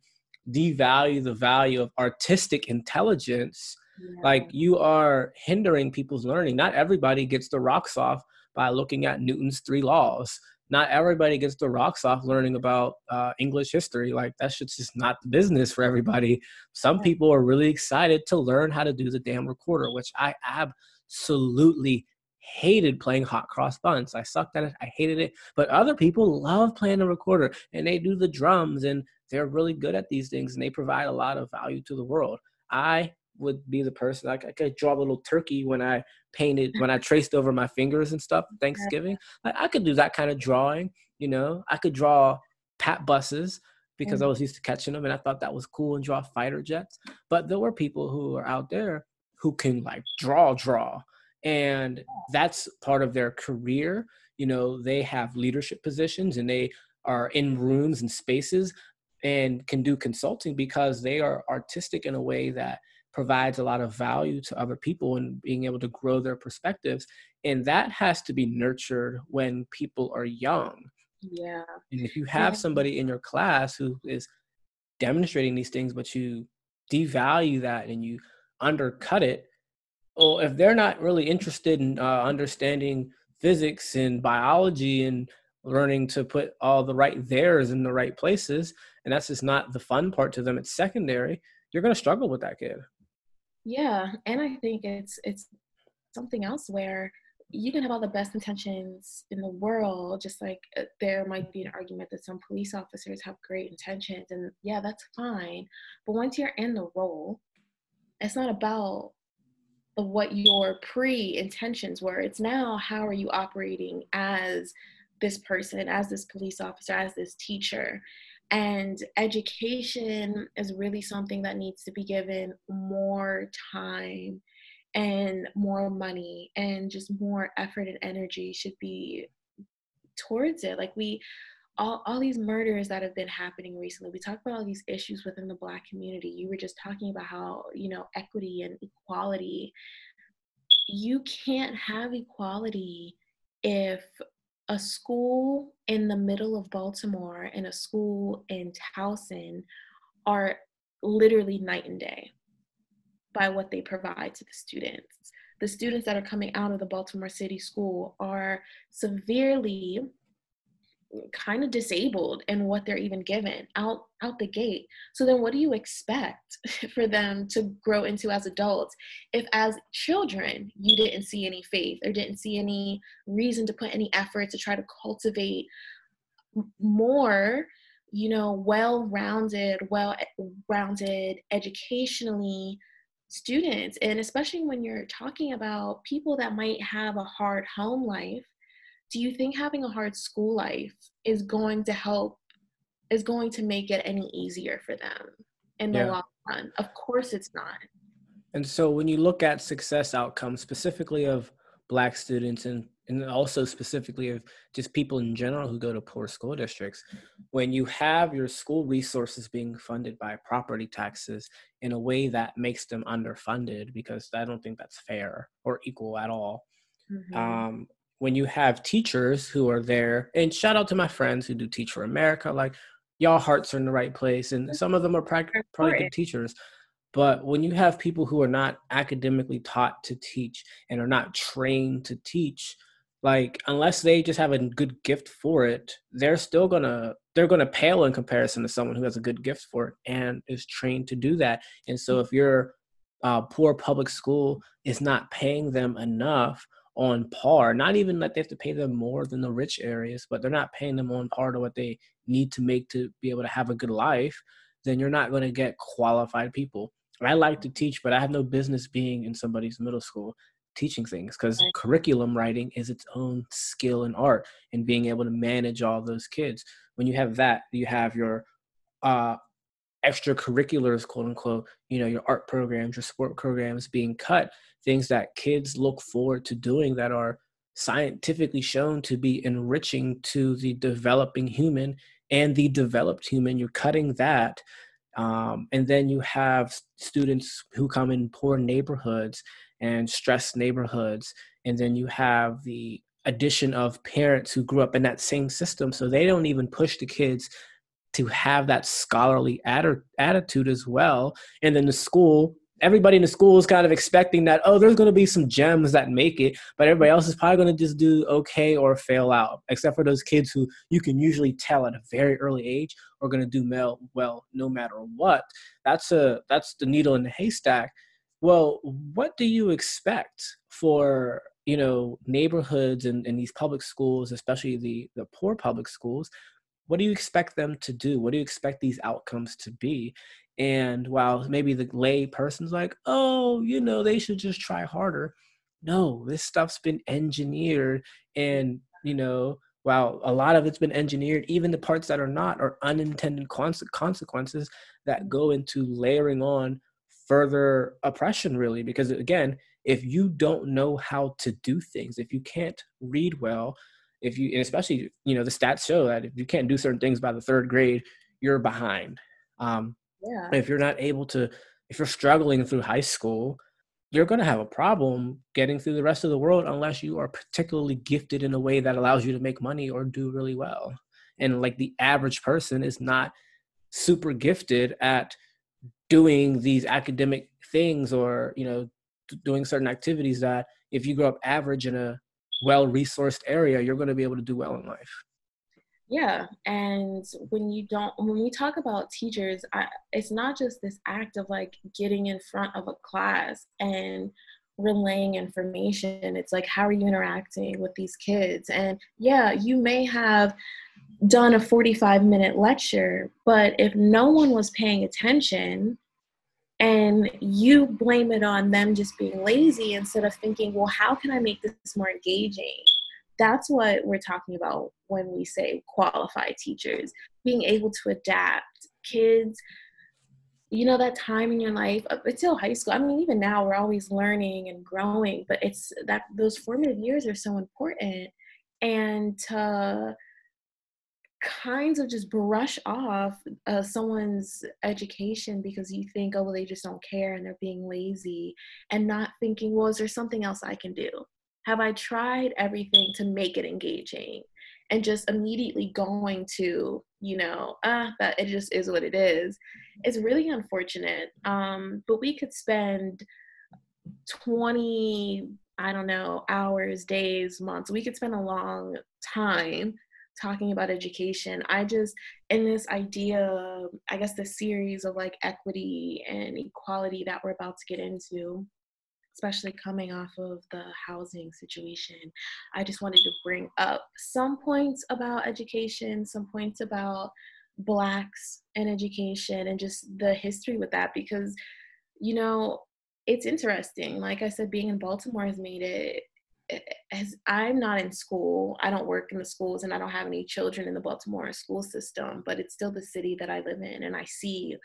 devalue the value of artistic intelligence yeah. like you are hindering people's learning not everybody gets the rocks off by looking at newton's three laws not everybody gets the rocks off learning about uh, english history like that's just not the business for everybody some people are really excited to learn how to do the damn recorder which i absolutely hated playing hot cross buns. I sucked at it. I hated it. But other people love playing the recorder and they do the drums and they're really good at these things and they provide a lot of value to the world. I would be the person I, I could draw a little turkey when I painted when I traced over my fingers and stuff Thanksgiving. I, I could do that kind of drawing, you know. I could draw PAT buses because mm. I was used to catching them and I thought that was cool and draw fighter jets. But there were people who are out there who can like draw draw and that's part of their career you know they have leadership positions and they are in rooms and spaces and can do consulting because they are artistic in a way that provides a lot of value to other people and being able to grow their perspectives. And that has to be nurtured when people are young. Yeah. And if you have somebody in your class who is demonstrating these things but you devalue that and you undercut it well if they're not really interested in uh, understanding physics and biology and learning to put all the right theirs in the right places and that's just not the fun part to them it's secondary you're going to struggle with that kid yeah and i think it's it's something else where you can have all the best intentions in the world just like uh, there might be an argument that some police officers have great intentions and yeah that's fine but once you're in the role it's not about what your pre intentions were. It's now how are you operating as this person, as this police officer, as this teacher. And education is really something that needs to be given more time and more money and just more effort and energy should be towards it. Like we all, all these murders that have been happening recently we talk about all these issues within the black community you were just talking about how you know equity and equality you can't have equality if a school in the middle of baltimore and a school in towson are literally night and day by what they provide to the students. The students that are coming out of the baltimore city school are severely kind of disabled in what they're even given out out the gate. So then what do you expect for them to grow into as adults if as children you didn't see any faith or didn't see any reason to put any effort to try to cultivate more you know well-rounded well-rounded educationally students? And especially when you're talking about people that might have a hard home life do you think having a hard school life is going to help is going to make it any easier for them in the yeah. long run of course it's not and so when you look at success outcomes specifically of black students and and also specifically of just people in general who go to poor school districts when you have your school resources being funded by property taxes in a way that makes them underfunded because i don't think that's fair or equal at all mm-hmm. um, when you have teachers who are there and shout out to my friends who do teach for america like y'all hearts are in the right place and some of them are probably good teachers. But when you have people who are not academically taught to teach and are not trained to teach like unless they just have a good gift for it they're still gonna they're gonna pale in comparison to someone who has a good gift for it and is trained to do that. And so if your uh, poor public school is not paying them enough on par not even that they have to pay them more than the rich areas but they're not paying them on par to what they need to make to be able to have a good life then you're not going to get qualified people I like to teach, but I have no business being in somebody's middle school teaching things because right. curriculum writing is its own skill and art and being able to manage all those kids when you have that you have your uh extracurriculars quote unquote you know your art programs your sport programs being cut things that kids look forward to doing that are scientifically shown to be enriching to the developing human and the developed human you're cutting that um, and then you have students who come in poor neighborhoods and stressed neighborhoods. And then you have the addition of parents who grew up in that same system. So they don't even push the kids to have that scholarly attitude as well. And then the school, everybody in the school is kind of expecting that, oh, there's going to be some gems that make it, but everybody else is probably going to just do okay or fail out, except for those kids who you can usually tell at a very early age are going to do well, well no matter what. That's a that's the needle in the haystack well what do you expect for you know neighborhoods and, and these public schools especially the the poor public schools what do you expect them to do? What do you expect these outcomes to be? And while maybe the lay person's like oh you know they should just try harder. No this stuff's been engineered and you know while a lot of it's been engineered even the parts that are not are unintended consequences that go into layering on further oppression really. Because again if you don't know how to do things if you can't read well if you especially you know the stats show that if you can't do certain things by the third grade you're behind um yeah. if you're not able to if you're struggling through high school you're going to have a problem getting through the rest of the world unless you are particularly gifted in a way that allows you to make money or do really well and like the average person is not super gifted at doing these academic things or you know doing certain activities that if you grow up average in a well resourced area you're going to be able to do well in life. Yeah and when you don't when we talk about teachers I, it's not just this act of like getting in front of a class and relaying information. It's like how are you interacting with these kids? And yeah you may have done a 45 minute lecture but if no one was paying attention and you blame it on them just being lazy instead of thinking well how can i make this more engaging? That's what we're talking about when we say qualified teachers being able to adapt. Kids you know that time in your life up until high school i mean even now we're always learning and growing but it's that those formative years are so important. And to kinds of just brush off uh, someone's education because you think, oh, well, they just don't care and they're being lazy, and not thinking, well, is there something else I can do? Have I tried everything to make it engaging? And just immediately going to, you know, ah, that it just is what it is. It's really unfortunate. Um, but we could spend 20, I don't know, hours, days, months. We could spend a long time talking about education i just in this idea i guess the series of like equity and equality that we're about to get into especially coming off of the housing situation i just wanted to bring up some points about education some points about blacks and education and just the history with that because you know it's interesting. Like i said being in baltimore has made it as I'm not in school, I don't work in the schools and I don't have any children in the Baltimore school system, but it's still the city that I live in. And I see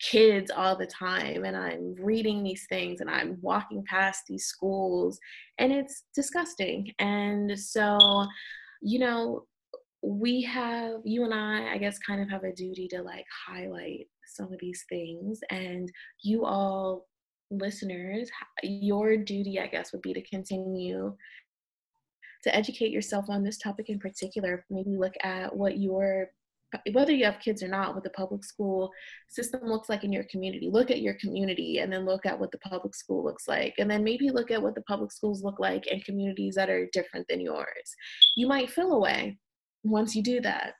kids all the time and I'm reading these things and I'm walking past these schools and it's disgusting. And so, you know, we have, you and I, I guess, kind of have a duty to like highlight some of these things. And you all, listeners, your duty, I guess, would be to continue to educate yourself on this topic in particular. Maybe look at what your whether you have kids or not, what the public school system looks like in your community. Look at your community and then look at what the public school looks like. And then maybe look at what the public schools look like in communities that are different than yours. You might feel away once you do that.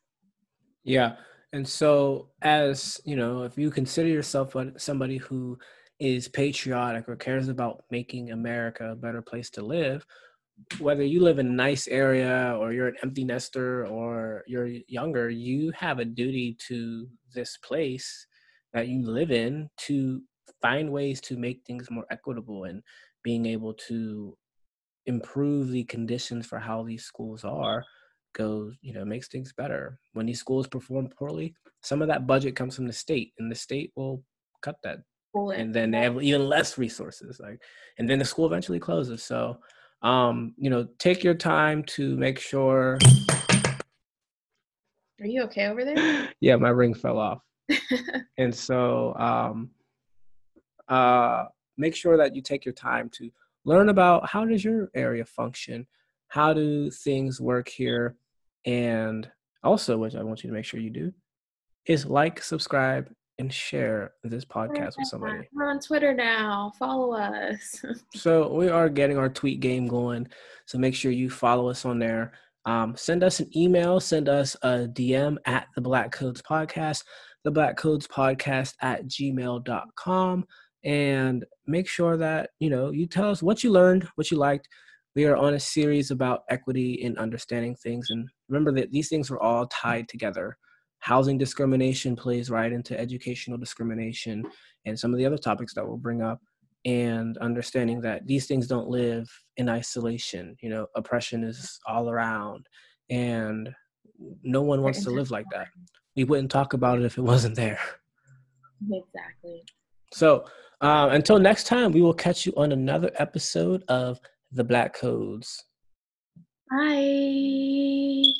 Yeah. And so, as you know, if you consider yourself somebody who is patriotic or cares about making America a better place to live, whether you live in a nice area or you're an empty nester or you're younger, you have a duty to this place that you live in to find ways to make things more equitable and being able to improve the conditions for how these schools are goes you know makes things better. When these schools perform poorly some of that budget comes from the state and the state will cut that and then they have even less resources like and then the school eventually closes so um, you know, take your time to make sure. Are you okay over there? yeah, my ring fell off. and so, um, uh, make sure that you take your time to learn about how does your area function, how do things work here, and also, which I want you to make sure you do, is like, subscribe, and share this podcast with somebody. We're on Twitter now. Follow us. so we are getting our tweet game going. So make sure you follow us on there. Um, send us an email, send us a DM at the Black Codes Podcast, the Black Codes Podcast at gmail.com. And make sure that, you know, you tell us what you learned, what you liked. We are on a series about equity and understanding things. And remember that these things are all tied together housing discrimination plays right into educational discrimination and some of the other topics that we'll bring up and understanding that these things don't live in isolation you know oppression is all around and no one wants to live like that. we wouldn't talk about it if it wasn't there. Exactly. So uh, until next time we will catch you on another episode of the black codes. Bye